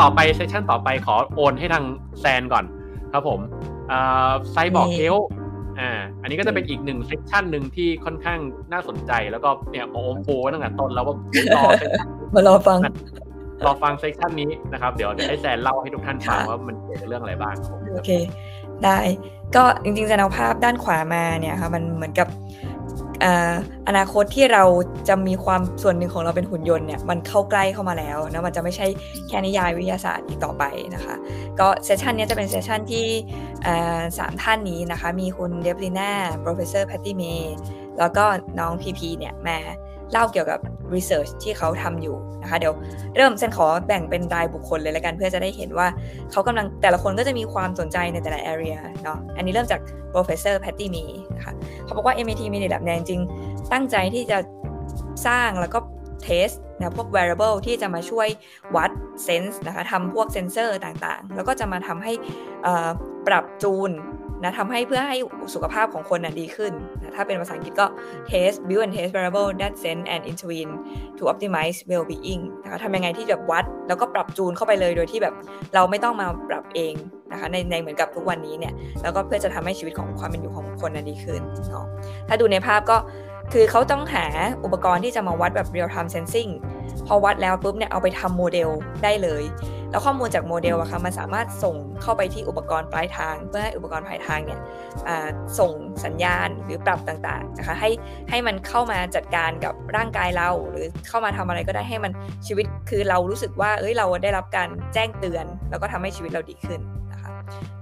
ต่อไป session ต่อไปขอโอนให้ทางแซนก่อนครับผม cyborg health อ่าอันนี้ก็จะเป็นอีกหนึ่ง session หนึ่งที่ค่อนข้างน่าสนใจแล้วก็เนี่ยโอมพูดตั้งแต่ต้นแล้วว่ารอมารอฟังรอฟัง session นี้นะครับ เดี๋ยวเดี๋ยวให้แซนเล่าให้ทุกท่านฟังว่ามันเกี่ยวกับเรื่องอะไรบ้างโอเค ได้ก็จริงๆจะเอาภาพด้านขวามาเนี่ยค่ะมันเหมือนกับ อนาคตที่เราจะมีความส่วนหนึ่งของเราเป็นหุ่นยนต์เนี่ยมันเข้าใกล้เข้ามาแล้วนะมันจะไม่ใช่แค่นิยายวิทยาศาสตร์อีกต่อไปนะคะ ก็ session นี้จะเป็น session ที่สามท่านนี้นะคะ มีคุณเดฟลิน่า professor Pattie Maes แล้วก็น้องพีพีเนี่ยมา เล่าเกี่ยวกับ research ที่เขาทำอยู่นะคะเดี๋ยวเริ่มแซนขอแบ่งเป็นรายบุคคลเลยแล้วกันเพื่อจะได้เห็นว่าเขากำลังแต่ละคนก็จะมีความสนใจในแต่ละ area เนาะอันนี้เริ่มจาก professor Patty Me นะคะเขาบอกว่า MIT Media Lab เนี่ยจริงตั้งใจที่จะสร้างแล้วก็เทสนะพวก wearable ที่จะมาช่วยวัดเซนส์นะคะทำพวกเซนเซอร์ต่างๆ แล้วก็จะมาทำให้ปรับจูน นะทำให้เพื่อให้สุขภาพของคนนะดีขึ้นนะถ้าเป็นภาษาอังกฤษก็ test build and test variable that sense and intervene to optimize well-being นะคะทำยังไงที่จะวัดแล้วก็ปรับจูนเข้าไปเลยโดยที่แบบเราไม่ต้องมาปรับเองนะคะในในเหมือนกับทุกวันนี้เนี่ยแล้วก็เพื่อจะทำให้ชีวิตของความเป็นอยู่ของคนนะดีขึ้นเนาะถ้าดูในภาพก็ คือเขาต้องหาอุปกรณ์ที่จะมาวัดแบบ real time sensing พอวัดแล้วปุ๊บเนี่ยเอาไปทำโมเดลได้เลย แล้วข้อมูลจากโมเดลอะค่ะมันสามารถส่งเข้าไปที่อุปกรณ์ปลายทาง เพื่อให้อุปกรณ์ปลายทางเนี่ยส่งสัญญาณหรือปรับต่างๆนะคะให้ให้มันเข้ามาจัดการกับร่างกายเรา หรือเข้ามาทำอะไรก็ได้ให้มันชีวิตคือเรารู้สึกว่าเอ้ยเราได้รับการแจ้งเตือน แล้วก็ทำให้ชีวิตเราดีขึ้น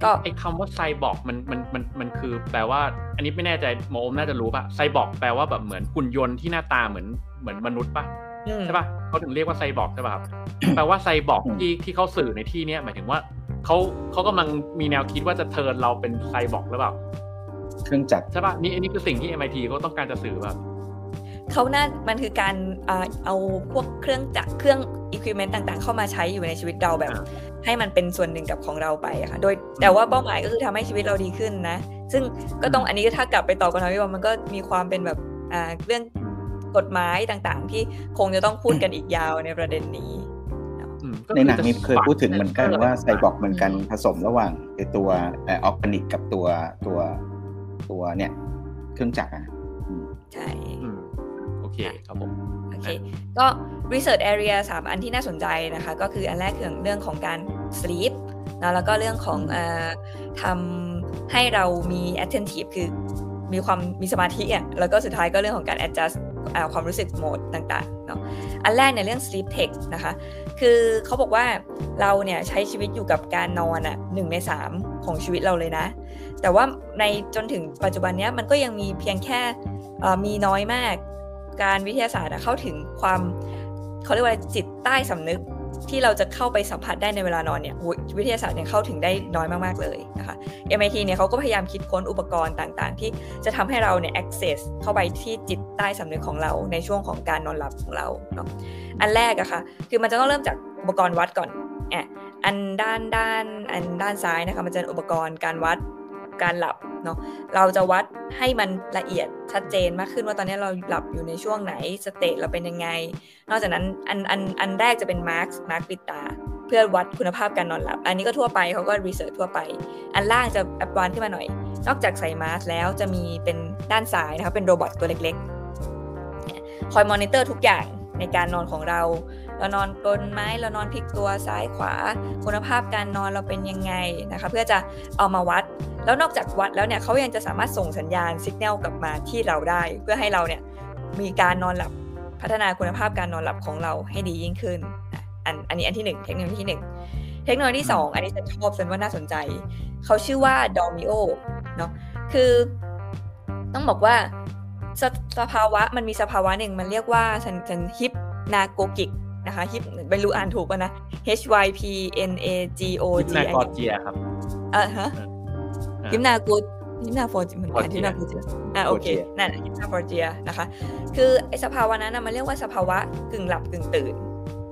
ก็ไอ้คำว่าไซบอร์กมันมันมันมันคือแปลว่า อันนี้ไม่แน่ใจโอมน่าจะรู้ป่ะไซบอร์กแปลว่าแบบเหมือนหุ่นยนต์ที่หน้าตาเหมือนเหมือนมนุษย์ป่ะใช่ป่ะเขาถึงเรียกว่าไซบอร์กใช่ป่ะครับแปลว่าไซบอร์กที่ที่เขาสื่อในที่เนี้ยหมายถึงว่าเขาเขากำลังมีแนวคิดว่าจะ turn เราเป็นไซบอร์กหรือเปล่าเครื่องจักรใช่ป่ะนี่อันนี้คือสิ่งที่ MIT เขาต้องการจะสื่อแบบเขาน่ามันคือการเอาพวกเครื่องจักรเครื่องอุปกรณ์ต่างๆ เข้ามาใช้อยู่ในชีวิตเราแบบ ให้มันเป็นส่วนหนึ่งกับของเราไปค่ะ โดยแต่ว่าเป้าหมายก็คือทำให้ชีวิตเราดีขึ้นนะ ซึ่งก็ต้องอันนี้ถ้ากลับไปต่อกันนะพี่ว่ามันก็มีความเป็นแบบเรื่องกฎหมายต่างๆ ที่คงจะต้องพูดกันอีกยาวในประเด็นนี้ในหนังมีเคยพูดถึงเหมือนกันว่าไซบอร์กเหมือนกันผสมระหว่างตัวออร์แกนิกกับตัวตัวตัวเนี่ย เครื่องจักรอะใช่โอ เคครับผมโอเคก็ research area 3 อันที่น่าสนใจนะคะ ก็คืออันแรกคือเรื่องของการ sleep นะแล้วก็เรื่องของอทำให้เรามี attentive คือมีความมีสมาธิอะแล้วก็สุดท้ายก็เรื่องของการ adjust ความรู้สึกโหมดต่างๆเนาะอันแรกในเรื่อง sleep tech นะคะ คือเขาบอกว่าเราเนี่ยใช้ชีวิตอยู่กับการนอนอะหนึ่งในสามของชีวิตเราเลยนะ แต่ว่าในจนถึงปัจจุบันนี้มันก็ยังมีเพียงแค่มีน้อยมาก การวิทยาศาสตร์เข้าถึงความเขาเรียกว่าจิตใต้สำนึกที่เราจะเข้าไปสัมผัสได้ในเวลานอนเนี่ยวิทยาศาสตร์ยังเข้าถึงได้น้อยมาก ๆ เลยนะคะ MIT เนี่ยเขาก็พยายามคิดค้นอุปกรณ์ต่างๆ ที่จะทำให้เราเนี่ย access เข้าไปที่จิตใต้สำนึกของเราในช่วงของการนอนหลับของเราเนาะอันแรกอะค่ะคือมันจะต้องเริ่มจากอุปกรณ์วัดก่อนอะอันด้านด้านอันด้านซ้ายนะคะมันจะเป็นอุปกรณ์การวัด การหลับเนาะเราจะวัดให้มันละเอียดชัดเจนมากขึ้นว่าตอนนี้เราหลับอยู่ในช่วงไหน stage เราเป็นยังไง นอกจากนั้นอันอันอันแรกจะเป็น mask mask ปิดตา เพื่อวัดคุณภาพการนอนหลับ อันนี้ก็ทั่วไปเขาก็ research ทั่วไป อันล่างจะ advance ขึ้นมาหน่อย นอกจากใส่มาร์กแล้วจะมีเป็นด้านซ้ายนะคะเป็น robot ตัวเล็กๆคอยมอนิเตอร์ทุกอย่างในการนอนของเราเรานอนกรนไหมเรานอนพลิกตัวซ้ายขวา คุณภาพการนอนเราเป็นยังไงนะคะ เพื่อจะเอามาวัด แล้วนอกจากวัดแล้วเนี่ยเขายังจะสามารถส่งสัญญาณสัญญาณกลับมาที่เราได้ เพื่อให้เราเนี่ยมีการนอนหลับพัฒนาคุณภาพการนอนหลับของเราให้ดียิ่งขึ้น อันอันนี้อันที่ 1 เทคโนโลยีที่ 1 เทคโนโลยีที่ 2 อันนี้จะชอบฉันว่าน่าสนใจ เขาชื่อว่า Dormio เนาะคือต้องบอกว่าสสภาวะมันมีสภาวะหนึ่งมันเรียกว่าสันสันฮิปนาโกกิกนะคะฮิปไม่รู้อ่านถูกป่ะนะ H Y P N A G O G ฮิปนากอเจียครับอ่าฮะ ฮิปนากูฮิปนาฟอร์จิเหมือนกันฮิปนาฟอร์จิอ่าโอเคนั่นฮิปนาฟอร์เจียนะคะ คือไอสภาวะนั้นมันเรียกว่าสภาวะกึ่งหลับกึ่งตื่น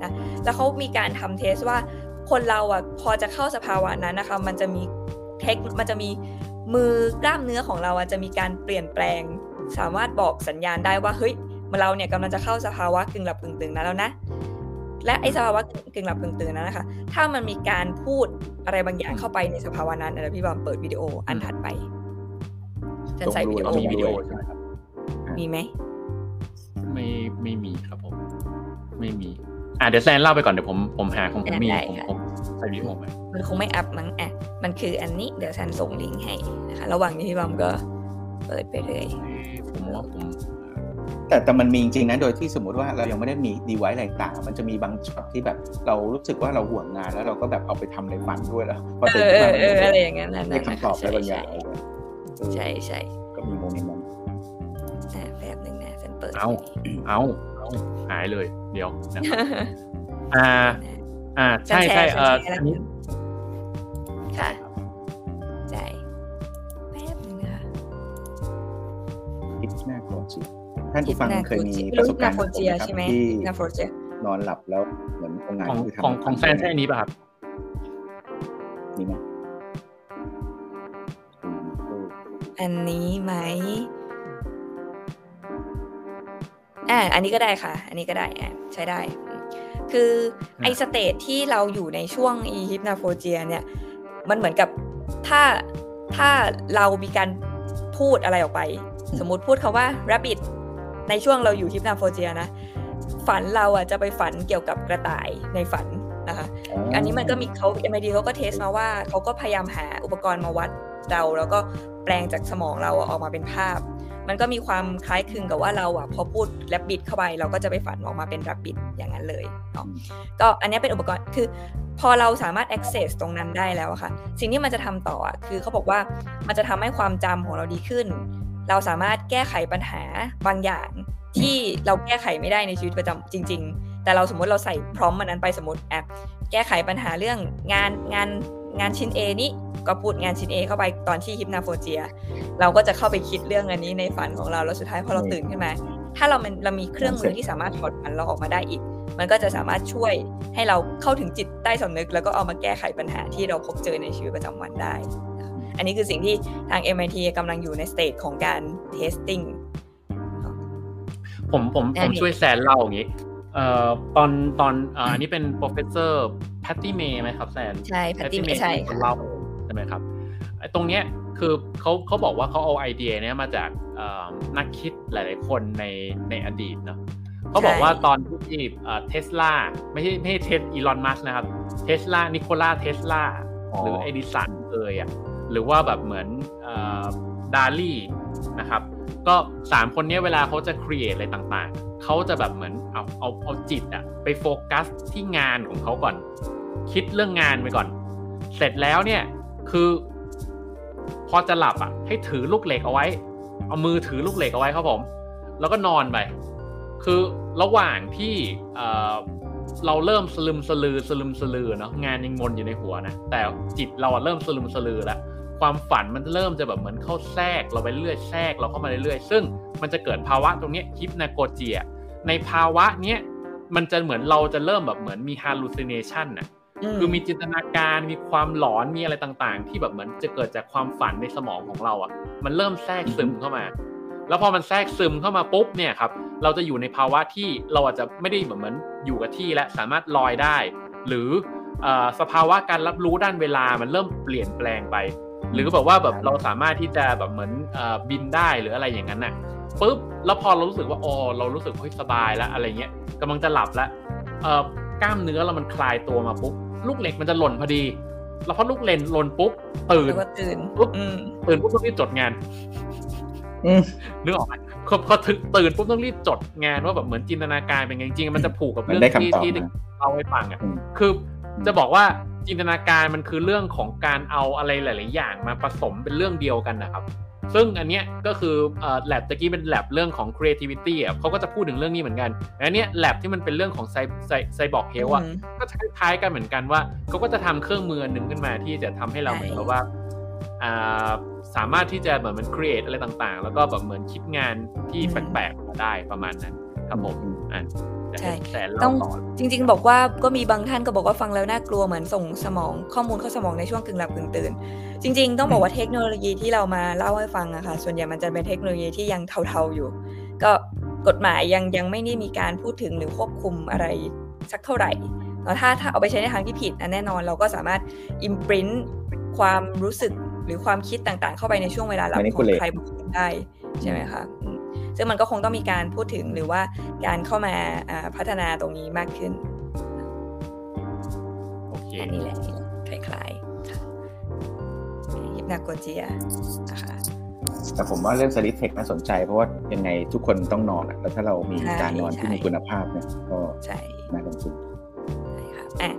นะแล้วเขามีการทำเทสว่าคนเราอะพอจะเข้าสภาวะนั้นนะคะ มันจะมีเทคมันจะมีมือกล้ามเนื้อของเราอะจะมีการเปลี่ยนแปลง สามารถบอกสัญญาณได้ว่าเฮ้ยเราเนี่ยกำลังจะเข้าสภาวะกึ่งหลับกึ่งตื่นนั้นแล้วนะ และไอ้สภาวะกึ่งหลับกึ่งตื่นนั้นนะคะ ถ้ามันมีการพูดอะไรบางอย่างเข้าไปในสภาวะนั้นเดี๋ยวพี่บอมเปิดวิดีโออันถัดไปฉันใส่วิดีโอมีวิดีโอใช่ไหมครับ มีไหม ไม่ไม่มีครับผม ไม่มี อะเดี๋ยวแซนเล่าไปก่อนเดี๋ยวผมผมหาของผมมีผมผมใส่วิดีโอไหมมันคงไม่อัพมั้งอะมันคืออันนี้เดี๋ยวฉันส่งลิงก์ให้นะคะ ระหว่างนี้พี่บอมก็เปิดไปเลยผมว่าผม แต่แต่มันมีจริงๆนะโดยที่สมมุติว่าเรายังไม่ได้มีดีไวซ์อะไรต่างมันจะมีบางช็อตที่แบบ เรารู้สึกว่าเราห่วงงานแล้วเราก็แบบเอาไปทำในฝันด้วยแล้วพอเอตื่นอเอขึ้นมาอเอออะไรอย่างเงี้ยนั่นได้นะคำตอบอะไรบางอย่างใช่ใช่ก็มีโมเมนต์นั้นอะแป๊บหนึ่งนะฉันเปิด เอาเอาเอาหายเลย เดี๋ยวนะอ่า อ่า ใช่ใช่เอออันนี้ ค่ะ ท่านผู้ฟังเคยมีปรู้ระสบการณ์นาโฟเจียแบบใช่ไหมที่นาโฟเจียนอนหลับแล้วเหมือนทำงานของคือทำของของแซนใช่อันนี้ป่ะครับมีไหมอืมอันนี้ไหมอ่าอันนี้ก็ได้ค่ะ อันนี้ก็ได้อะใช้ได้อืมคือไอ state ที่เราอยู่ในช่วงอี hypnagogia เนี่ย มันเหมือนกับถ้าถ้าเรามีการพูดอะไรออกไป สมมุติพูดคำว่า rabbit ในช่วงเราอยู่ hypnagogia นะ ฝันเราอะจะไปฝันเกี่ยวกับกระต่ายในฝันนะคะ อันนี้มันก็มีเขา MIT เขาก็เทสมาว่าเขาก็พยายามหาอุปกรณ์มาวัดเราแล้วก็แปลงจากสมองเราอะออกมาเป็นภาพ มันก็มีความคล้ายคลึงกับว่าเราอะพอพูดแรบบิดเข้าไปเราก็จะไปฝันออกมาเป็นแรบบิดอย่างนั้นเลยเนาะก็อันนี้เป็นอุปกรณ์คือ พอเราสามารถ access ตรงนั้นได้แล้วอะค่ะ สิ่งที่มันจะทำต่ออะคือเขาบอกว่ามันจะทำให้ความจำของเราดีขึ้น เราสามารถแก้ไขปัญหาบางอย่างที่เราแก้ไขไม่ได้ในชีวิตประจำจริง ๆ แต่เราสมมติเราใส่พร้อมมันนั้นไปสมมติแอปแก้ไขปัญหาเรื่องงานงานงานชิ้น A นี้ก็พูดงานชิ้น A เข้าไปตอนที่ฮิปนาโฟเจีย เราก็จะเข้าไปคิดเรื่องอันนี้ในฝันของเราแล้วสุดท้ายพอเราตื่นขึ้นมา ถ้าเรามันเรามีเครื่องมือที่สามารถถอดฝันเราออกมาได้อีก มันก็จะสามารถช่วยให้เราเข้าถึงจิตใต้สำนึก แล้วก็เอามาแก้ไขปัญหาที่เราพบเจอในชีวิตประจำวันได้ อันนี้คือสิ่งที่ทาง MIT กำลังอยู่ใน stage ของการ testing ผมผมได้ผมดิช่วยแซนเล่าอย่างนี้เอ่อตอนตอนอ่าอันนี้เป็น professor Patty May ไหมครับแซนใช่แพต Patty ตี้ May ไม่ใช่เป็นคนค่ะเล่าใช่ไหมครับไอ้ตรงเนี้ยคือเขาเขาบอกว่าเขาเอาไอเดียเนี้ยมาจากเอ่อนักคิดหลาย ๆ คนในในอดีตเนาะเขาบอกว่าตอนที่เทสลาไม่ใช่ไม่ใช่เทสอีลอนมัสก์นะครับเทสลานิโคลาเทสลาอ๋อหรือเอดิสันเอยอะ หรือว่าแบบเหมือนดาลี่นะครับก็สามคนนี้เวลาเขาจะ create อะไรต่างๆ เขาจะแบบเหมือนเอาเอาเอาจิตอะไปโฟกัสที่งานของเขาก่อน คิดเรื่องงานไปก่อน เสร็จแล้วเนี่ยคือพอจะหลับอะให้ถือลูกเหล็กเอาไว้ เอามือถือลูกเหล็กเอาไว้ครับผม แล้วก็นอนไป คือระหว่างที่เเราเริ่มสลึมสลือสลึมสลือเนาะงานยังวนอยู่ในหัวนะแต่จิตเราอะเริ่มสลึมสลือแล้ว ความฝันมันเริ่มจะแบบเหมือนเข้าแทรกเราไปเรื่อยแทรกเราเข้ามาเรื่อยๆ ซึ่งมันจะเกิดภาวะตรงเนี้ยฮิปนาโกเจีย ในภาวะเนี้ยมันจะเหมือนเราจะเริ่มแบบเหมือนมี hallucination น่ะคือมีจินตนาการมีความหลอนมีอะไรต่างๆ ที่แบบเหมือนจะเกิดจากความฝันในสมองของเราอะ่ะ มันเริ่มแทรกซึมเข้ามา แล้วพอมันแทรกซึมเข้ามาปุ๊บเนี่ยครับ เราจะอยู่ในภาวะที่เราอาจจะไม่ได้แบบเหมือนอยู่กับที่และสามารถลอยได้ หรือเออสภาวะการรับรู้ด้านเวลามันเริ่มเปลี่ยนแปลงไป หรือแบบว่าแบบเราสามารถที่จะแบบเหมือนเออบินได้หรืออะไรอย่างนั้นน่ะปุ๊บแล้วพอเรารู้สึกว่าอ๋อเรารู้สึกเฮ้ยสบายแล้วอะไรเงี้ยกำลังจะหลับแล้วเออกล้ามเนื้อเรามันคลายตัวมาปุ๊บลูกเหล็กมันจะหล่นพอดีแล้วพอลูกเลนหล่นปุ๊บตื่นแล้วก็ตื่นปุ๊บอืมตื่นปุ๊บต้องรีบจดงานอืมนึกออกไหมพอพอถึงตื่นปุ๊บต้องรีบจดงานว่าแบบเหมือนจินตนาการเป็นไงจริงๆมันจะผูกกับมันเรื่องได้ที่คำตอบที่นะเล่าให้ฟังอะอืมคือจะบอกว่า จินตนาการมันคือเรื่องของการเอาอะไรหลาย ๆ อย่างมาผสมเป็นเรื่องเดียวกันนะครับ ซึ่งอันเนี้ยก็คือเอ่อแลบตะกี้เป็นแลบเรื่องของ creativity อะเขาก็จะพูดถึงเรื่องนี้เหมือนกันแต่อันเนี้ยแลบที่มันเป็นเรื่องของไซไซไซบอร์กเฮลอะอืมก็จะคล้าย ๆ กันเหมือนกันว่าเขาก็จะทำเครื่องมืออันหนึ่งขึ้นมาที่จะทำให้เราใช่เหมือนกับว่าอ่าสามารถที่จะแบบเหมือน create อะไรต่าง ๆ แล้วก็แบบเหมือนคิดงานที่แปลกๆมาได้ประมาณนั้นครับผมอะเดี๋ยว ใช่ให้แสนต้เล่าองต่อจริง ๆ บอกว่าก็มีบางท่านก็บอกว่าฟังแล้วน่ากลัวเหมือนส่งสมองข้อมูลเข้าสมองในช่วงกึ่งหลับกึ่งตื่น จริง ๆ ต้องบอกว่าเทคโนโลยีที่เรามาเล่าให้ฟังอะค่ะ ส่วนใหญ่มันจะเป็นเทคโนโลยีที่ยังเทาๆอยู่ ก็กฎหมายยังยังไม่ได้มีการพูดถึงหรือควบคุมอะไรสักเท่าไหร่แล้วถ้าถ้าเอาไปใช้ในทางที่ผิดอันแน่นอนเราก็สามารถ imprint ความรู้สึกหรือความคิดต่างๆ เข้าไปในช่วงเวลาหลับของใครบางคนได้ใช่ไหมคะ ซึ่งมันก็คงต้องมีการพูดถึงหรือว่าการเข้ามาพัฒนาตรงนี้มากขึ้นโอเคอันนี้แหละคล้ายๆฮิปนาโกเจียนะคะแต่ผมว่าเรื่องสลิปเทคน่าสนใจ เพราะว่ายังไงทุกคนต้องนอนแล้วถ้าเรามีการนอนที่มีคุณภาพเนี่ยก็น่าลงทุนใช่ค่ะอะ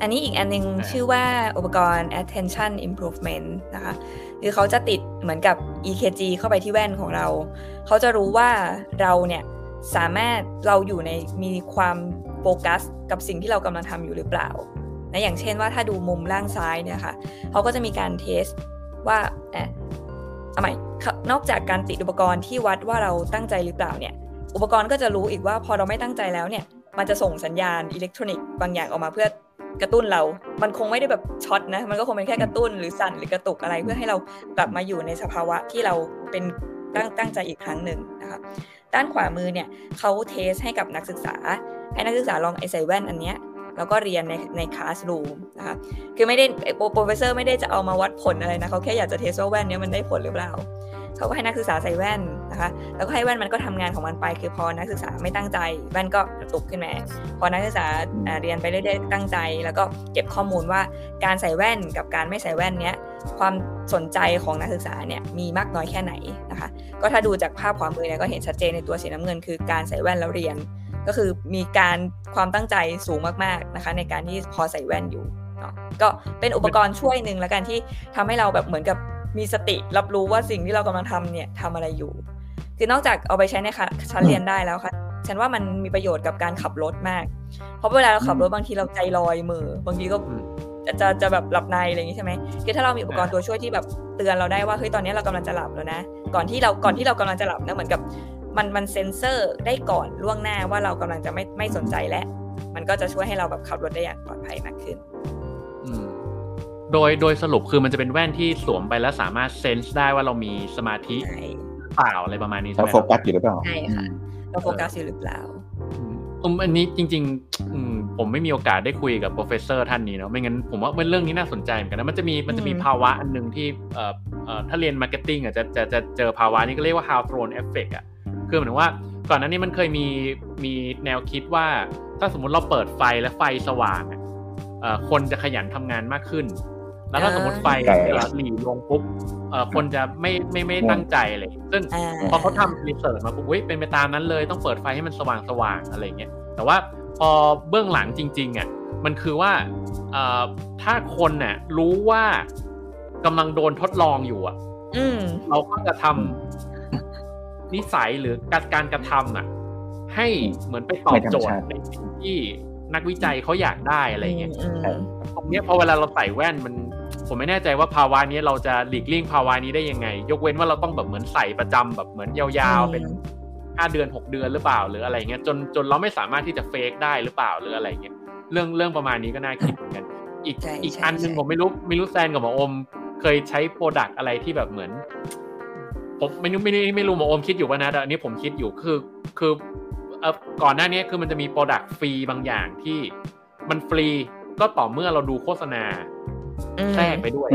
อันนี้อีกอันนึงชื่อว่าอุปกรณ์ attention improvement นะคะ คือเขาจะติดเหมือนกับ EKG เข้าไปที่แว่นของเรา เขาจะรู้ว่าเราเนี่ยสามารถเราอยู่ในมีความโฟกัส กับสิ่งที่เรากำลังทำอยู่หรือเปล่านะอย่างเช่นว่าถ้าดูมุมล่างซ้ายเนี่ยค่ะเขาก็จะมีการเทสว่าเออใหม่นอกจากการติดอุปกรณ์ที่วัดว่าเราตั้งใจหรือเปล่าเนี่ย อุปกรณ์ก็จะรู้อีกว่าพอเราไม่ตั้งใจแล้วเนี่ย มันจะส่งสัญญาณอิเล็กทรอนิกส์บางอย่างออกมาเพื่อ กระตุ้นเรา มันคงไม่ได้แบบช็อตนะ มันก็คงเป็นแค่กระตุ้นหรือสั่นหรือกระตุกอะไรเพื่อให้เรากลับมาอยู่ในสภาวะที่เราเป็นตั้งตั้งใจอีกครั้งหนึ่งนะคะด้านขวามือเนี่ยเขาเทสให้กับนักศึกษา ให้นักศึกษาลองไอใส่แว่นอันเนี้ยแล้วก็เรียนในในคลาสรูมนะคะคือไม่ได้โปรเฟสเซอร์ไม่ได้จะเอามาวัดผลอะไรนะเขาแค่อยากจะเทสว่าแว่นนี้มันได้ผลหรือเปล่า เขาก็ให้นักศึกษาใส่แว่นนะคะ แล้วก็ให้แว่นมันก็ทำงานของมันไป คือพอนักศึกษาไม่ตั้งใจแว่นก็กระตุกขึ้นมา พอนักศึกษาเรียนไปเรื่อยๆตั้งใจ แล้วก็เก็บข้อมูลว่าการใส่แว่นกับการไม่ใส่แว่นเนี้ยความสนใจของนักศึกษาเนี่ยมีมากน้อยแค่ไหนนะคะ ก็ถ้าดูจากภาพขวามือเนี่ยก็เห็นชัดเจนในตัวสีน้ำเงิน คือการใส่แว่นแล้วเรียน ก็คือมีการความตั้งใจสูงมากๆนะคะ ในการที่พอใส่แว่นอยู่ก็เป็นอุปกรณ์ช่วยหนึ่งแล้วกันที่ทำให้เราแบบเหมือนกับ มีสติรับรู้ว่าสิ่งที่เรากำลังทำเนี่ยทำอะไรอยู่ คือนอกจากเอาไปใช้ในชั้นเรียนได้แล้วค่ะฉันว่ามันมีประโยชน์กับการขับรถมาก เพราะเวลาเราขับรถบางทีเราใจลอยมือ บางทีก็จะจะจะแบบหลับในอะไรอย่างนี้ใช่ไหมคือถ้าเรามีอุปกรณ์ตัวช่วยที่แบบเตือนเราได้ว่าเฮ้ยตอนนี้เรากำลังจะหลับแล้วนะ ก่อนที่เราก่อนที่เรากำลังจะหลับนะเหมือนกับมันมันเซ็นเซอร์ได้ก่อนล่วงหน้าว่าเรากำลังจะไม่ไม่สนใจแล้วมันก็จะช่วยให้เราแบบขับรถได้อย่างปลอดภัยมากขึ้น โดยโดยสรุปคือมันจะเป็นแว่นที่สวมไปแล้วสามารถเซนส์ได้ว่าเรามีสมาธิเปล่าอะไรประมาณนี้ใช่ไหมเราโฟกัสอยู่หรือเปล่าใช่ค่ะเราโฟกัสอยู่หรือเปล่าอืมอันนี้จริงๆผมไม่มีโอกาสได้คุยกับ professor ท่านนี้เนาะไม่งั้นผมว่าเรื่องนี้น่าสนใจเหมือนกันนะมันจะมีมันจะมีภาวะอันหนึ่งที่เอ่อเอ่อถ้าเรียน marketing อะจะจะจะเจอภาวะนี้ก็เรียกว่า Hawthorne effect อะคือเหมือนว่าก่อนหน้านี้มันเคยมีมีแนวคิดว่าถ้าสมมุติเราเปิดไฟและไฟสว่างอะคนจะขยันทำงานมากขึ้น แล้วถ้าสมมติไฟหรี่ลงปุ๊บคนจะไม่ไม่ไม่ตั้งใจเลย ซึ่งพอเขาทำ research มาปุ๊บเป็นไปตามนั้นเลยต้องเปิดไฟให้มันสว่างสว่างอะไรเงี้ยแต่ว่าพอเบื้องหลังจริงๆอะมันคือว่าถ้าคนน่ะรู้ว่ากำลังโดนทดลองอยู่อะเราก็จะทำนิสัยหรือการการกระทำอะ ให้เหมือนไปตอบโจทย์ในสิ่งที่นักวิจัยเขาอยากได้อะไรเงี้ยตรงนี้พอเวลาเราใส่แว่นมัน ผมไม่แน่ใจว่าภาวะนี้เราจะหลีกเลี่ยงภาวะนี้ได้ยังไง ยกเว้นว่าเราต้องแบบเหมือนใส่ประจำแบบเหมือนยาวๆเป็นห้าเดือนหกเดือนหรือเปล่า หรืออะไรเงี้ยจนจนเราไม่สามารถที่จะ fake ได้หรือเปล่าหรืออะไรเงี้ยเรื่องเรื่องประมาณนี้ก็น่าคิดเหมือนกัน อีกอีกอันหนึ่งผมไม่รู้ไม่รู้แซนกับหมออม เคยใช้ product อะไรที่แบบเหมือนผมไม่รู้ไม่ไม่รู้หมออมคิดอยู่ว่านะแต่อันนี้ผมคิดอยู่คือคือก่อนหน้านี้คือมันจะมี product ฟรีบางอย่างที่มันฟรีก็ต่อเมื่อเราดูโฆษณา แทรกไปด้วย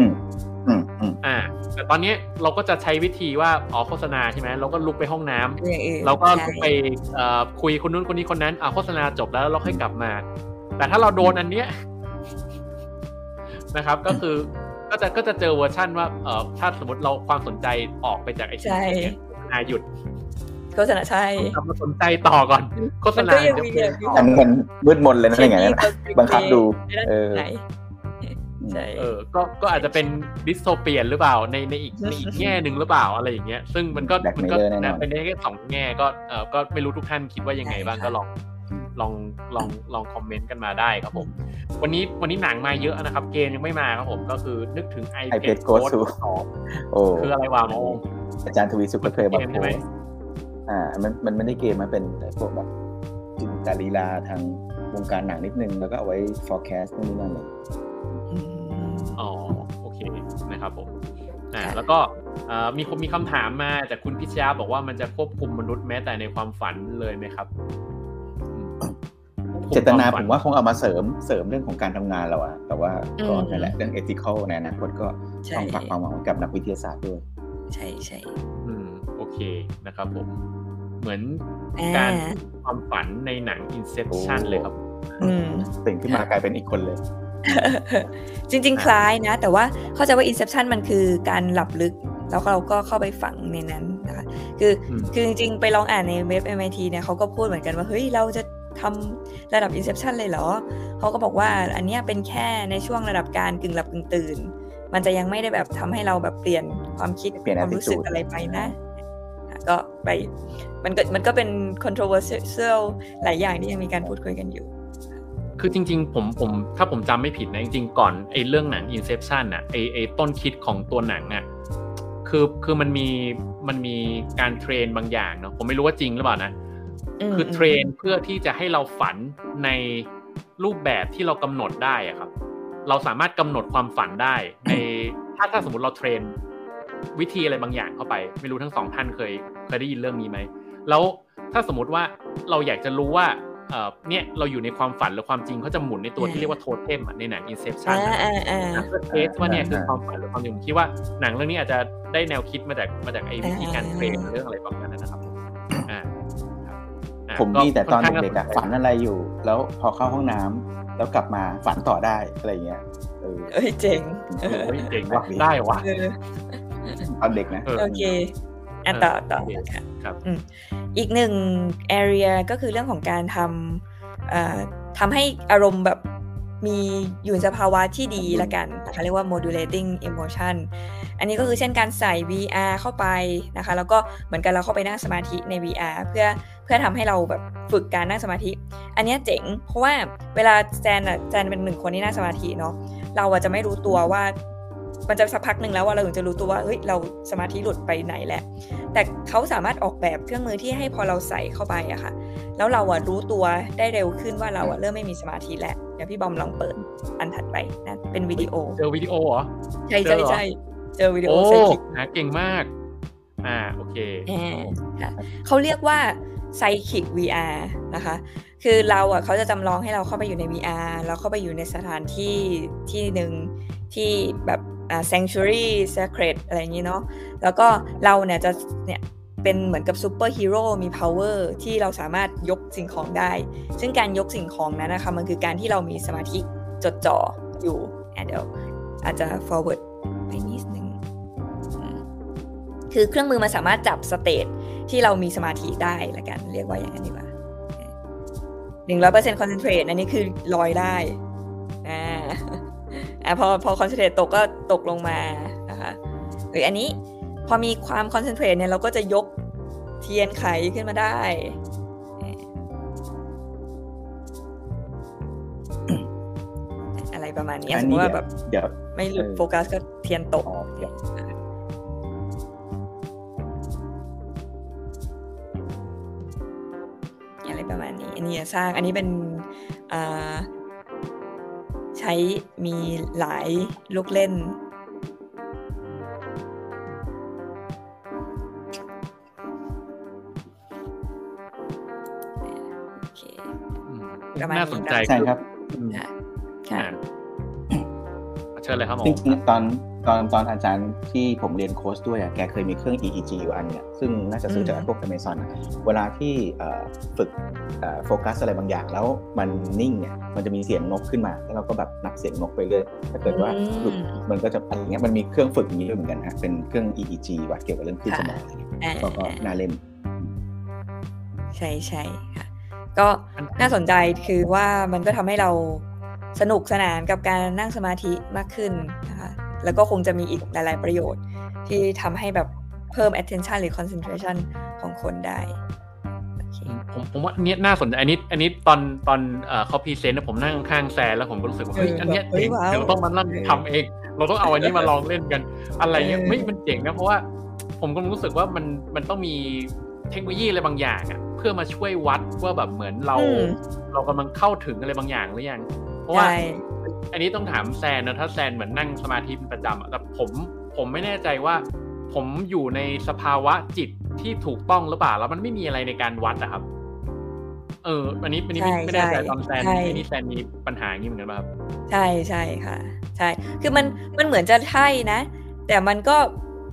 อ่า แต่ตอนนี้เราก็จะใช้วิธีว่าอ๋อโฆษณาใช่ไหมเราก็ลุกไปห้องน้ำเราก็ลุกไปคุยคนนู้นคนนี้คนนั้นอ่าโฆษณาจบแล้วเราค่อยกลับมา แต่ถ้าเราโดนอันเนี้ยนะครับ ก็คือก็จะก็จะเจอเวอร์ชั่นว่าเออถ้าสมมติเราความสนใจออกไปจากไอ้สิ่งนี้โฆษณาหยุดโฆษณาใช่กลับมาสนใจต่อก่อนโฆษณาจะเป็นอันมันมืดมนเลยนะอย่างเงี้ยบังคับดูเออใช่ เออก็ก็อาจจะเป็นดิสโทเปียนหรือเปล่าในในอีกในอีกแง่หนึ่งหรือเปล่าอะไรอย่างเงี้ย ซึ่งมันก็มันก็นะเป็นแค่สองแง่ก็เออก็ไม่รู้ทุกท่านคิดว่ายังไงบ้างก็ลองลองลองลองคอมเมนต์กันมาได้ครับผม วันนี้วันนี้หนังมาเยอะนะครับ เกมยังไม่มาครับผมก็คือนึกถึง iPad Go 2โอ้คืออะไรวะมองอาจารย์ทวีสุขก็เคยบอกผมอ่ามันมันไม่ได้เกมมันเป็นพวกแบบจินตลีลาทางวงการหนังนิดนึง แล้วก็เอาไว้ forecast นู่นนี่นั่นเลย อ๋อโอเคนะครับผมอ่าแล้วก็มีคนมีคำถามมาจากคุณพิชยาบอกว่ามันจะควบคุมมนุษย์แม้แต่ในความฝันเลยไหมครับควบคุเจตนาผมว่าคงเอามาเสริมเสริมเรื่องของการทำงานเราอะแต่ว่าก็นั่นแหละเรื่อง ethical ในอนาคตก็ต้องฝากความหวังกับนักวิทยาศาสตร์ด้วย ใช่ใช่อืมโอเคนะครับผม เหมือนการความฝันในหนัง Inception เลยครับอืมสิ่งที่มากลายเป็นอีกคนเลย จริง ๆ คล้ายนะ แต่ว่าเข้าใจว่า Inception มันคือการหลับลึก แล้วเราก็เข้าไปฝังในนั้นนะคะคือคือจริง ๆ ไปลองอ่านในเว็บ MIT เนี่ยเขาก็พูดเหมือนกันว่า เฮ้ย เราจะทำระดับ Inception เลยเหรอ เขาก็บอกว่าอันนี้เป็นแค่ในช่วงระดับการกึ่งหลับกึ่งตื่น มันจะยังไม่ได้แบบทำให้เราแบบเปลี่ยนความคิดความรู้สึกอะไรไปนะ ก็ไปมันก็มันก็เป็น controversial หลายอย่างที่ยังมีการพูดคุยกันอยู่ คือจริง ๆ ผมผมถ้าผมจำไม่ผิดนะจริงๆก่อนไอ้เรื่องหนัง Inception อะไอ้ไอ้ต้นคิดของตัวหนังอะคือคือมันมีมันมีการเทรนบางอย่างเนาะผมไม่รู้ว่าจริงหรือเปล่านะคือเทรนเพื่อที่จะให้เราฝันในรูปแบบที่เรากำหนดได้อะครับ เราสามารถกำหนดความฝันได้ในถ้าถ้าสมมติเราเทรนวิธีอะไรบางอย่างเข้าไป ไม่รู้ทั้งสองท่านเคยเคยได้ยินเรื่องนี้ไหมแล้วถ้าสมมติว่าเราอยากจะรู้ว่า เออเนี่ยเราอยู่ในความฝันหรือความจริงเขาจะหมุนในตัวที่เรียกว่าโทเทมในหนัง Inception เพื่อเทสว่าเนี่ยคือความฝันหรือความจริงผมคิดว่าหนังเรื่องนี้อาจจะได้แนวคิดมาจากมาจากไอ้วิธีการเทรนเรื่องอะไรประมาณนั้นนะครับอ่าผมมีแต่ตอนเด็กๆฝันอะไรอยู่ แล้วพอเข้าห้องน้ำแล้วกลับมาฝันต่อได้อะไรเงี้ยเออเอ้ยเจ๋งเจ๋งว่ะได้ว่ะตอนเด็กนะโอเคอะต่อต่อครับ อีกหนึ่ง area ก็คือเรื่องของการทำทำให้อารมณ์แบบมีอยู่ในสภาวะที่ดีละกันนะคะเรียกว่า modulating emotion อันนี้ก็คือเช่นการใส่ VR เข้าไปนะคะ แล้วก็เหมือนกันเราเข้าไปนั่งสมาธิใน VR เพื่อเพื่อทำให้เราแบบฝึกการนั่งสมาธิ อันนี้เจ๋ง เพราะว่าเวลาแจนอะแจนเป็นหนึ่งคนที่นั่งสมาธิเนาะเราอะจะไม่รู้ตัวว่า มันจะสักพักหนึ่งแล้วว่าเราถึงจะรู้ตัวว่าเฮ้ยเราสมาธิหลุดไปไหนแหละแต่เขาสามารถออกแบบเครื่องมือที่ให้พอเราใส่เข้าไปอะค่ะ แล้วเราอะรู้ตัวได้เร็วขึ้นว่าเราอะเริ่มไม่มีสมาธิแล้วเดี๋ยวพี่บอมลองเปิดอันถัดไปนะเป็นวิดีโอเจอวิดีโอเหรอใช่ใช่ใช่เจอวิดีโอโอ้ Psychic หาเก่งมากอ่าโอเคค่ะเขาเรียกว่าไซคิก VR นะคะ คือเราอะเขาจะจำลองให้เราเข้าไปอยู่ใน VR แล้วเข้าไปอยู่ในสถานที่ที่หนึ่งที่แบบอ่า sanctuary sacred อะไรอย่างนี้เนาะแล้วก็เราเนี่ยจะเนี่ยเป็นเหมือนกับซูเปอร์ฮีโร่มี power ที่เราสามารถยกสิ่งของได้ ซึ่งการยกสิ่งของนั้นนะคะ มันคือการที่เรามีสมาธิจดจ่ออยู่เดี๋ยวอาจจะ forward ไปนิดนึงคือเครื่องมือมันสามารถจับ state ที่เรามีสมาธิได้ละกัน เรียกว่าอย่างนั้นดีกว่าหนึ่งร้อยเปอร์เซ็นต์ concentrate อันนี้คือลอยได้อ่า อ่าพอพอ concentrate ตกก็ตกลงมานะคะหรืออันนี้พอมีความ concentrate เนี่ยเราก็จะยกเทียนไขขึ้นมาได้ อะไรประมาณนี้สมมติว่าแบบเดี๋ยวไม่หลุดโฟกัสก็เทียนตกอะไรประมาณนี้อันนี้สร้างอันนี้เป็น ใช้มีหลายลูกเล่นโอเคประมาณนี้น่าสนใจใช่ครับค่ะอ่าเชิญเลยครับหมอจริงๆตอน ตอนตอนอาจารย์ที่ผมเรียนโค้ชด้วยอะแกเคยมีเครื่อง EEG อยู่อันเนี่ยซึ่งน่าจะซื้อจากพวก Amazon อะเวลาที่เอ่อฝึกเอ่อโฟกัสอะไรบางอย่างแล้วมันนิ่งเนี่ยมันจะมีเสียงนกขึ้นมาแล้วเราก็แบบนับเสียงนกไปเรื่อยถ้าเกิดว่าหลุดมันก็จะอะไรเงี้ยมันมีเครื่องฝึกอย่างนี้ด้วยเหมือนกันฮะเป็นเครื่อง EEG วัดเกี่ยวกับเรื่องคลื่นสมองอะไรเงี้ยอ่าก็ก็น่าเล่น ใช่ใช่ค่ะก็น่าสนใจคือว่ามันก็ทำให้เราสนุกสนานกับการนั่งสมาธิมากขึ้นนะคะ แล้วก็คงจะมีอีกหลาย ๆ ประโยชน์ ที่ทำให้แบบเพิ่ม attention หรือ concentration ของคนได้โอเคผมผมว่าเนี้ยน่าสนใจอันนี้ อันนี้ตอนตอนเอ่อเขาพรีเซนต์นะผมนั่งข้างแซนแล้วผมก็รู้สึกว่าเฮ้ยอันเนี้ยเฮ้ยเจ๋งว้าวเดี๋ยวเราต้องมานั่งทำเอง เราต้องเอาอันนี้มาลองเล่นกัน อะไรเงี้ยเออไม่มันเจ๋งนะเพราะว่าผมก็รู้สึกว่ามันมันต้องมีเทคโนโลยีอะไรบางอย่างอะเพื่อมาช่วยวัดว่าแบบเหมือนเราอืมเรากำลังเข้าถึงอะไรบางอย่างหรือยัง เพราะว่าใช่อันนี้ต้องถามแซนนะถ้าแซนเหมือนนั่งสมาธิเป็นประจำอะแต่ผมผมไม่แน่ใจว่า ผมอยู่ในสภาวะจิตที่ถูกต้องหรือเปล่าแล้วมันไม่มีอะไรในการวัดอะครับ เออ อันนี้อันนี้ไม่ไม่แน่ใจตอนแซนอันนี้แซนมีปัญหาอย่างนี้เหมือนกันป่ะครับ ใช่ใช่ค่ะ ใช่ คือมันมันเหมือนจะใช่นะ แต่มันก็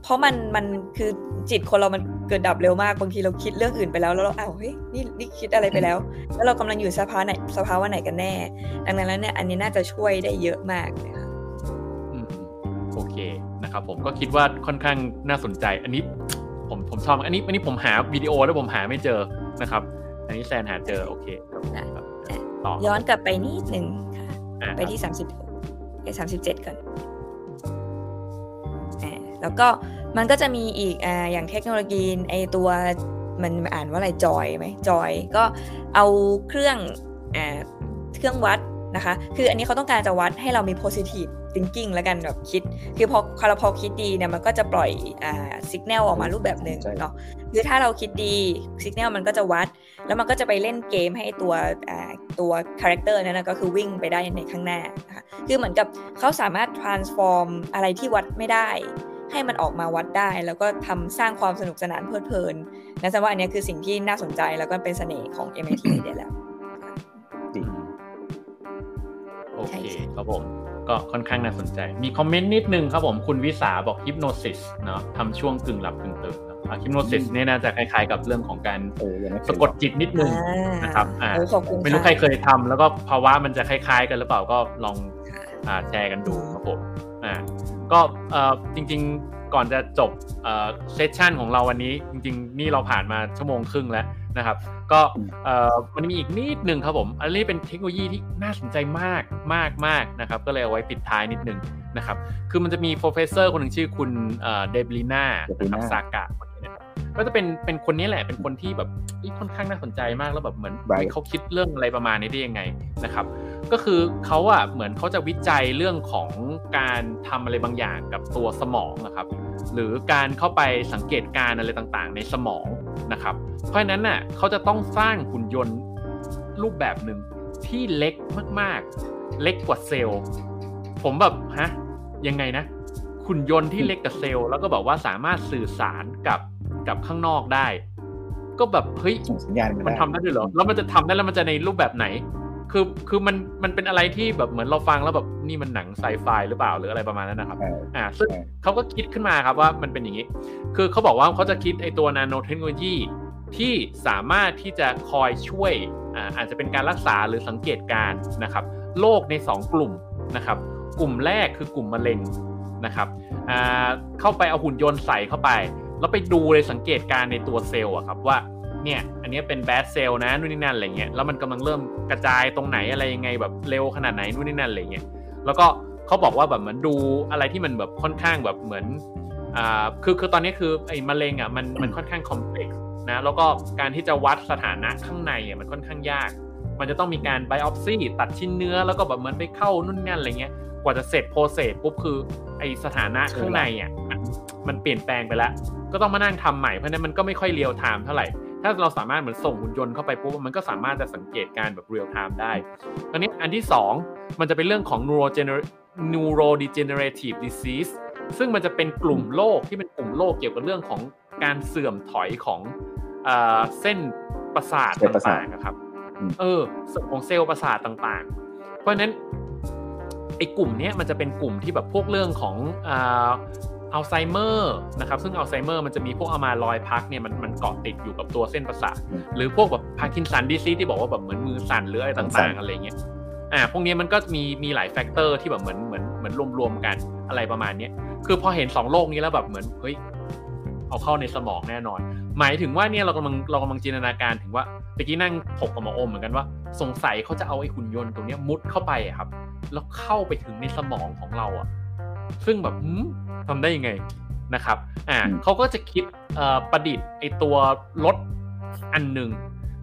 เพราะมันมันคือจิตคนเรามันเกิดดับเร็วมากบางทีเราคิดเรื่องอื่นไปแล้วแล้วเราอ้าวเฮ้ยนี่นี่คิดอะไรไปแล้ว แล้วเรากำลังอยู่สภาวะไหนสภาวะไหนกันแน่ ดังนั้นแล้วเนี่ยอันนี้น่าจะช่วยได้เยอะมากเลยค่ะโอเคนะครับผมก็คิดว่าค่อนข้างน่าสนใจ อันนี้ผมผมชอบอันนี้อันนี้ผมหาวิดีโอแล้วผมหาไม่เจอนะครับ อันนี้แซนหาเจอโอเคครับต่อย้อนกลับไปนิดหนึ่งค่ะไปที่สามสิบไปสามสิบเจ็ดก่อน แล้วก็มันก็จะมีอีกออย่างเทคโนโลยีไอตัวมันอ่านว่าอะไรจอยไหมจอย ก็เอาเครื่องอเครื่องวัดนะคะ คืออันนี้เขาต้องการจะวัดให้เรามี positive thinking แล้วกันแบบคิด คือพอคาราพอคิดดีเนี่ยมันก็จะปล่อยอ่าสัญญาณออกมารูปแบบหนึ่งเนาะคือถ้าเราคิดดีสัญญาณมันก็จะวัด แล้วมันก็จะไปเล่นเกมให้ตัวอ่าตัว character นั้นก็คือวิ่งไปได้ในข้างหน้านะคะคือเหมือนกับเขาสามารถ transform อะไรที่วัดไม่ได้ ให้มันออกมาวัดได้ แล้วก็ทำสร้างความสนุกสนานเพลิดเพลินนะแสดงว่าอันนี้คือสิ่งที่น่าสนใจแล้วก็เป็นเสน่ห์ของ MIT Media แล้วโอเคครับผมก็ค่อนข้างน่าสนใจ มี comment นิดนึงครับผมคุณวิสาบอก hypnosis เนาะทำช่วงกึ่งหลับกึ่งตื่นhypnosis เนี่ยน่าจะคล้ายๆกับเรื่องของการสะกดจิตนิดนึงนะครับอ่าไม่รู้ใครเคยทำแล้วก็ภาวะมันจะคล้ายๆ กันหรือเปล่าก็ลองอ่าแชร์กันดูครับผมอ่า ก็เอ่อจริง ๆ ก่อนจะจบเอ่อ session ของเราวันนี้ จริง ๆ นี่เราผ่านมาชั่วโมงครึ่งแล้วนะครับ ก็มันมีอีกนิดนึงครับผม อันนี้เป็นเทคโนโลยีที่น่าสนใจมากมากมากนะครับ ก็เลยเอาไว้ปิดท้ายนิดนึงนะครับ คือมันจะมี professor คนหนึ่งชื่อคุณเดบลิน่านะครับซากะคนนี้นะครับ ก็จะเป็นเป็นคนนี้แหละเป็นคนที่แบบค่อนข้างน่าสนใจมากแล้วแบบเหมือนเขาคิดเรื่องอะไรประมาณนี้ได้ยังไงนะครับ ก็คือเขาอะเหมือนเขาจะวิจัยเรื่องของการทำอะไรบางอย่างกับตัวสมองนะครับ หรือการเข้าไปสังเกตการอะไรต่างๆ ในสมองนะครับ เพราะนั้นน่ะเขาจะต้องสร้างหุ่นยนต์รูปแบบหนึ่งที่เล็กมากๆ เล็กกว่าเซลล์ ผมแบบฮะยังไงนะหุ่นยนต์ที่เล็กกับเซลล์แล้วก็บอกว่าสามารถสื่อสารกับ กับข้างนอกได้ ก็แบบเฮ้ยสัญญาณมันทำได้ด้วยเหรอแล้วมันจะทำได้แล้วมันจะในรูปแบบไหน คือคือมันมันเป็นอะไรที่แบบเหมือนเราฟังแล้วแบบนี่มันหนังไซไฟหรือเปล่าหรืออะไรประมาณนั้นนะครับ อ่าซึ่งเขาก็คิดขึ้นมาครับว่ามันเป็นอย่างนี้ คือเขาบอกว่าเขาจะคิดไอตัวนาโนเทคโนโลยีที่สามารถที่จะคอยช่วยอาจจะเป็นการรักษาหรือสังเกตการนะครับโรคใน 2 กลุ่มนะครับ กลุ่มแรกคือกลุ่มมะเร็งนะครับเข้าไปเอาหุ่นยนต์ใส่เข้าไป แล้วไปดูเลยสังเกตการในตัวเซลล์อะครับว่าเนี่ยอันนี้เป็นแบดเซลล์นะนู่นนี่นั่นอะไรเงี้ยแล้วมันกำลังเริ่มกระจายตรงไหนอะไรยังไงแบบเร็วขนาดไหนนู่นนี่นั่นอะไรเงี้ยแล้วก็เขาบอกว่าแบบเหมือนดูอะไรที่มันแบบค่อนข้างแบบเหมือนอ่าคือคือตอนนี้คือไอ้มะเร็งอะมันมันค่อนข้าง complex นะแล้วก็การที่จะวัดสถานะข้างในอะมันค่อนข้างยาก มันจะต้องมีการ biopsy ตัดชิ้นเนื้อแล้วก็แบบเหมือนไปเข้านุ่นนั่นอะไรเงี้ยกว่าจะเสร็จ process ปุ๊บคือไอสถานะข้างในอะ มันเปลี่ยนแปลงไปแล้ว ก็ต้องมานั่งทำใหม่เพราะนั้นมันก็ไม่ค่อย real-time เท่าไหร่ ถ้าเราสามารถเหมือนส่งหุ่นยนต์เข้าไปปุ๊บมันก็สามารถจะสังเกตการแบบ real-time ได้ตอนนี้อันที่ 2 มันจะเป็นเรื่องของ neurodegenerative disease ซึ่งมันจะเป็นกลุ่มโรคที่เป็นกลุ่มโรคเกี่ยวกับเรื่องของการเสื่อมถอยของเส้นประสาทต่างๆนะครับ เออของเซลล์ประสาทต่างๆ เพราะฉะนั้นไอ้กลุ่มนี้มันจะเป็นกลุ่มที่แบบพวกเรื่องของ อัลไซเมอร์นะครับซึ่งอัลไซเมอร์มันจะมีพวก amyloid plaque เนี่ยมันมันเกาะติดอยู่กับตัวเส้นประสาทหรือพวกแบบ Parkinson's disease ที่บอกว่าแบบเหมือนมือสั่นหรืออะไรต่างๆอะไรเงี้ยอ่าพวกนี้มันก็มีมีหลาย factor ที่แบบเหมือนเหมือนเหมือนรวมๆกันอะไรประมาณนี้คือพอเห็นสองโรคนี้แล้วแบบเหมือนเฮ้ยเอาเข้าในสมองแน่นอน หมายถึงว่าเนี่ยเรากำลังเรากำลังจินตนาการถึงว่าตะกี้นั่งถกกับหมออมเหมือนกันว่า สงสัยเขาจะเอาไอ้หุ่นยนต์ตรงนี้มุดเข้าไปครับ แล้วเข้าไปถึงในสมองของเราอะ ซึ่งแบบทำได้ยังไงนะครับ อ่าเขาก็จะคิดประดิษฐ์ไอ้ตัวรถอันหนึ่ง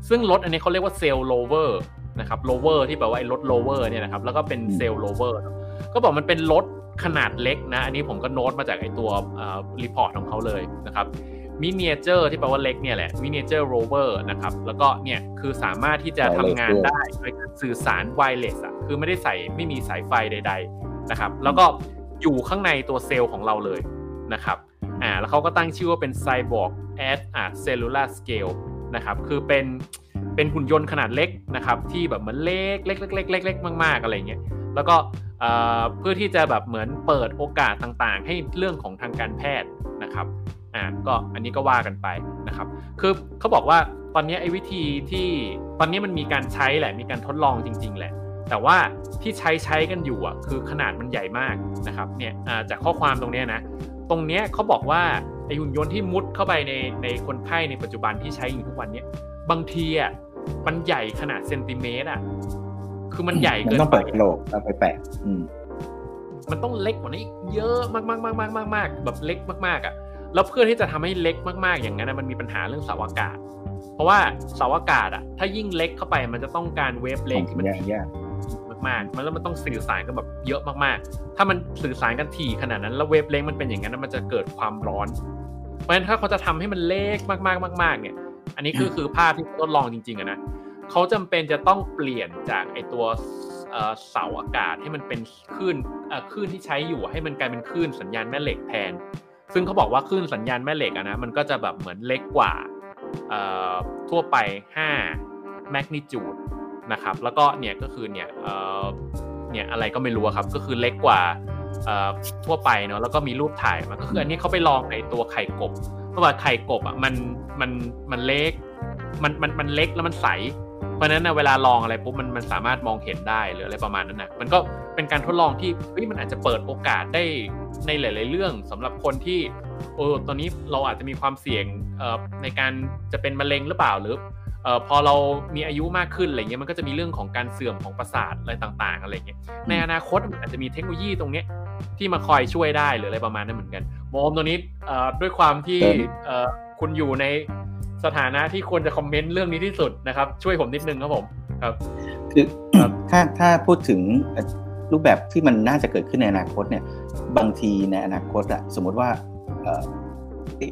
ซึ่งรถอันนี้เขาเรียกว่าเซลล์โลเวอร์นะครับโลเวอร์ที่แปลว่าไอ้รถโลเวอร์เนี่ยนะครับ แล้วก็เป็น Cell Rover ก็บอกมันเป็นรถขนาดเล็กนะ อันนี้ผมก็โน้ตมาจากไอตัว report ของเขาเลยนะครับ miniature ที่แปลว่าเล็กเนี่ยแหละ miniature rover นะครับ แล้วก็เนี่ยคือสามารถที่จะทำงานได้โดยการสื่อสาร wireless อะคือไม่ได้ใส่ไม่มีสายไฟใด ๆนะครับ แล้วก็ อยู่ข้างในตัวเซลล์ของเราเลยนะครับอ่าแล้วเขาก็ตั้งชื่อว่าเป็น cyborg at อ่า cellular scale นะครับคือเป็นเป็นหุ่นยนต์ขนาดเล็กนะครับที่แบบเหมือนเล็กเล็กเล็กเล็กเล็กเล็กมากๆอะไรเงี้ยแล้วก็เพื่อที่จะแบบเหมือนเปิดโอกาสต่างๆ ให้เรื่องของทางการแพทย์นะครับอ่าก็อันนี้ก็ว่ากันไปนะครับคือเขาบอกว่าตอนนี้ไอ้วิธีที่ตอนนี้มันมีการใช้แหละมีการทดลองจริง ๆ แหละ แต่ว่าที่ใช้ใช้กันอยู่อะคือขนาดมันใหญ่มากนะครับเนี่ยจากข้อความตรงนี้นะตรงเนี้ยเขาบอกว่าไอหุ่นยนต์ที่มุดเข้าไปในในคนไข้ในปัจจุบันที่ใช้อยู่ทุกวันเนี้ยบางทีอะมันใหญ่ขนาดเซนติเมตรอะคือมันใหญ่เกินไปต้องเปิดโลกแล้วไปแปะมันต้องเล็กกว่านี้เยอะมากมากมากมากมากมากแบบเล็กมากๆอะแล้วเพื่อที่จะทำให้เล็กมากๆอย่างนั้นมันมีปัญหาเรื่องเสาอากาศ เพราะว่าเสาอากาศอะถ้ายิ่งเล็กเข้าไปมันจะต้องการเวฟเลงที่มันยาก มากๆ มันแล้วมันต้องสื่อสารกันแบบเยอะมากๆ ถ้ามันสื่อสารกันถี่ขนาดนั้น แล้วเวฟเลงมันเป็นอย่างนั้นมันจะเกิดความร้อน เพราะฉะนั้นถ้าเขาจะทำให้มันเล็กมากๆมาก ๆ เนี่ย อันนี้คือคือภาพที่ทดลองจริงๆอะนะเขาจำเป็นจะต้องเปลี่ยนจากไอตัวเสาอากาศให้มันเป็นคลื่นคลื่นที่ใช้อยู่ให้มันกลายเป็นคลื่นสัญญาณแม่เหล็กแทน ซึ่งเขาบอกว่าคลื่นสัญญาณแม่เหล็กอะนะมันก็จะแบบเหมือนเล็กกว่าทั่วไป 5 แมกนิจูด นะครับ แล้วก็เนี่ยก็คือเนี่ยเนี่ยอะไรก็ไม่รู้ครับ ก็คือเล็กกว่าทั่วไปเนาะแล้วก็มีรูปถ่ายมาก็คืออันนี้เขาไปลองในตัวไข่กบเพราะว่าไข่กบอะมันมันมันเล็กมันมันมันเล็กแล้วมันใส เพราะนั้นนะเวลาลองอะไรปุ๊บมันมันสามารถมองเห็นได้หรืออะไรประมาณนั้นนะมันก็เป็นการทดลองที่เฮ้ยมันอาจจะเปิดโอกาสได้ในหลาย ๆ เรื่องสำหรับคนที่เออตอนนี้เราอาจจะมีความเสี่ยงเอ่อในการจะเป็นมะเร็งหรือเปล่าหรือ อ่อพอเรามีอายุมากขึ้นอะไรเงี้ยมันก็จะมีเรื่องของการเสื่อมของประสาทอะไรต่างๆอะไรเงี้ยในอนาคตมันอาจจะมีเทคโนโลยีตรงเนี้ยที่มาคอยช่วยได้หรืออะไรประมาณนั้นเหมือนกันโมมตรงนี้เอ่อด้วยความที่เอ่อคุณอยู่ในสถานะที่ควรจะคอมเมนต์เรื่องนี้ที่สุดนะครับ ช่วยผมนิดนึงครับผมครับคือถ้าถ้าพูดถึงรูปแบบที่มันน่าจะเกิดขึ้นในอนาคตเนี่ย บางทีในอนาคตอะสมมติว่า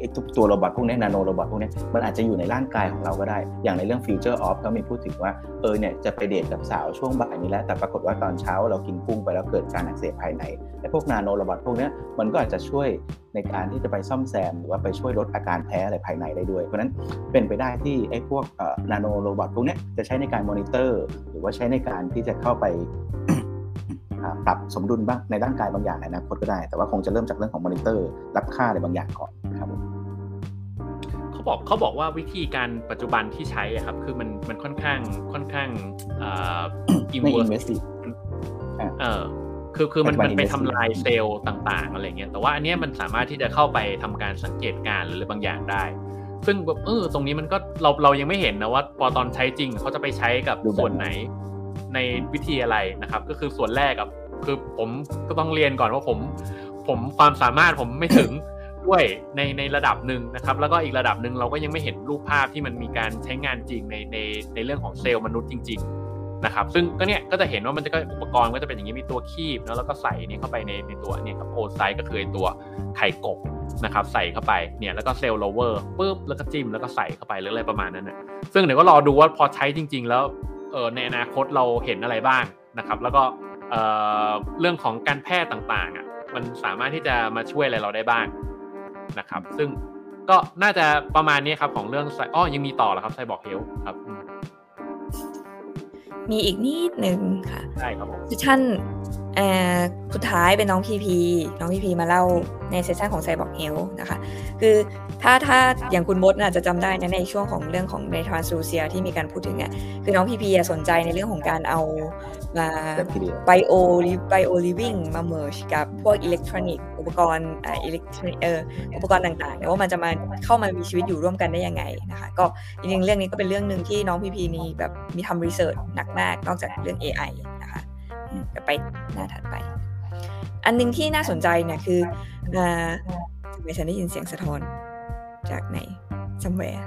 ไอ้ตัว robot พวกนี้ nanorobot พวกนี้มันอาจจะอยู่ในร่างกายของเราก็ได้ อย่างในเรื่อง Future of ก็มีพูดถึงว่าเออเนี่ยจะไปเดทกับสาวช่วงบ่ายนี้แล้ว แต่ปรากฏว่าตอนเช้าเรากินกุ้งไปแล้วเกิดการอักเสบภายในไอ้พวก nanorobot พวกนี้มันก็อาจจะช่วยในการที่จะไปซ่อมแซมหรือว่าไปช่วยลดอาการแพ้อะไรภายในได้ด้วย เพราะนั้นเป็นไปได้ที่ไอ้พวก nanorobot พวกนี้จะใช้ในการมอนิเตอร์ หรือว่าใช้ในการที่จะเข้าไปปรับสมดุลบ้างในร่างกายบางอย่างในอนาคตก็ได้ แต่ว่าคงจะเริ่มจากเรื่องของมอนิเตอร์รับค่าอะไรบางอย่างก่อน ครับเขาบอกเขาบอกว่าวิธีการปัจจุบันที่ใช้อะครับ คือมันมันค่อนข้างค่อนข้างอ่า invasive เออคือคือมันมันไปทำลายเซลล์ต่างๆอะไรเงี้ยแต่ว่าอันนี้มันสามารถที่จะเข้าไปทำการสังเกตการหรือบางอย่างได้ ซึ่งแบบเออตรงนี้มันก็เราเรายังไม่เห็นนะว่า พอตอนใช้จริงเขาจะไปใช้กับส่วนไหน ในวิธีอะไรนะครับ ก็คือส่วนแรกกับคือผมก็ต้องเรียนก่อนว่าผม ผมความสามารถผมไม่ถึง้วยในในระดับหนึ่งนะครับ แล้วก็อีกระดับหนึ่งเราก็ยังไม่เห็นรูปภาพที่มันมีการใช้งานจริงในในในเรื่องของเซลล์มนุษย์จริง ๆนะครับ ซึ่งก็เนี่ยก็จะเห็นว่ามันจะก็อุปกรณ์ก็จะเป็นอย่างนี้มีตัวคีบแล้วแล้วก็ใส่นี่เข้าไปในในตัวเนี่ยครับโอไซก็คือตัวไข่กบนะครับใส่เข้าไปเนี่ยแล้วก็เซลล์โลเวอร์ปุ๊บแล้วก็จิ้มแล้วก็ใส่เข้าไปหรืออะไรประมาณนั้นนะซึ่งเดี๋ยวก็รอดูว่าพอใช้จริง ๆ แล้วเออในอนาคตเราเห็นอะไรบ้างนะครับแล้วก็เออเรื่องของการแพทย์ต่างๆอะมันสามารถที่จะมาช่วยอะไรเราได้บ้าง นะครับ ซึ่งก็น่าจะประมาณนี้ครับของเรื่องอ๋อยังมีต่อเหรอครับ Cyborg Health ครับมีอีกนิดนึงค่ะใช่ครับผม sessionั่นสุดท้ายเป็นน้องพีพีน้องพีพีมาเล่าใน session ของ Cyborg Health นะคะ คือ ถ้าถ้าอย่างคุณมดอาจจะจำได้นะในช่วงของเรื่องของในทรานซูเซียที่มีการพูดถึงอะคือน้องพีพีสนใจในเรื่องของการเอามา bio bio living มา merge กับพวกอิเล็กทรอนิกส์อุปกรณ์อ่าอิเล็กทรอนิกเอออุปกรณ์ต่างๆว่ามันจะมาเข้ามามีชีวิตอยู่ร่วมกันได้ยังไงนะคะก็จริงๆเรื่องนี้ก็เป็นเรื่องหนึ่งที่น้องพีพีมีแบบมีทำ research หนักมากนอกจากเรื่อง AI นะคะไปหน้าถัดไป อันนึงที่น่าสนใจเนี่ยคืออ่าทำไมฉันได้ยินเสียงสะท้อน จากไหน somewhere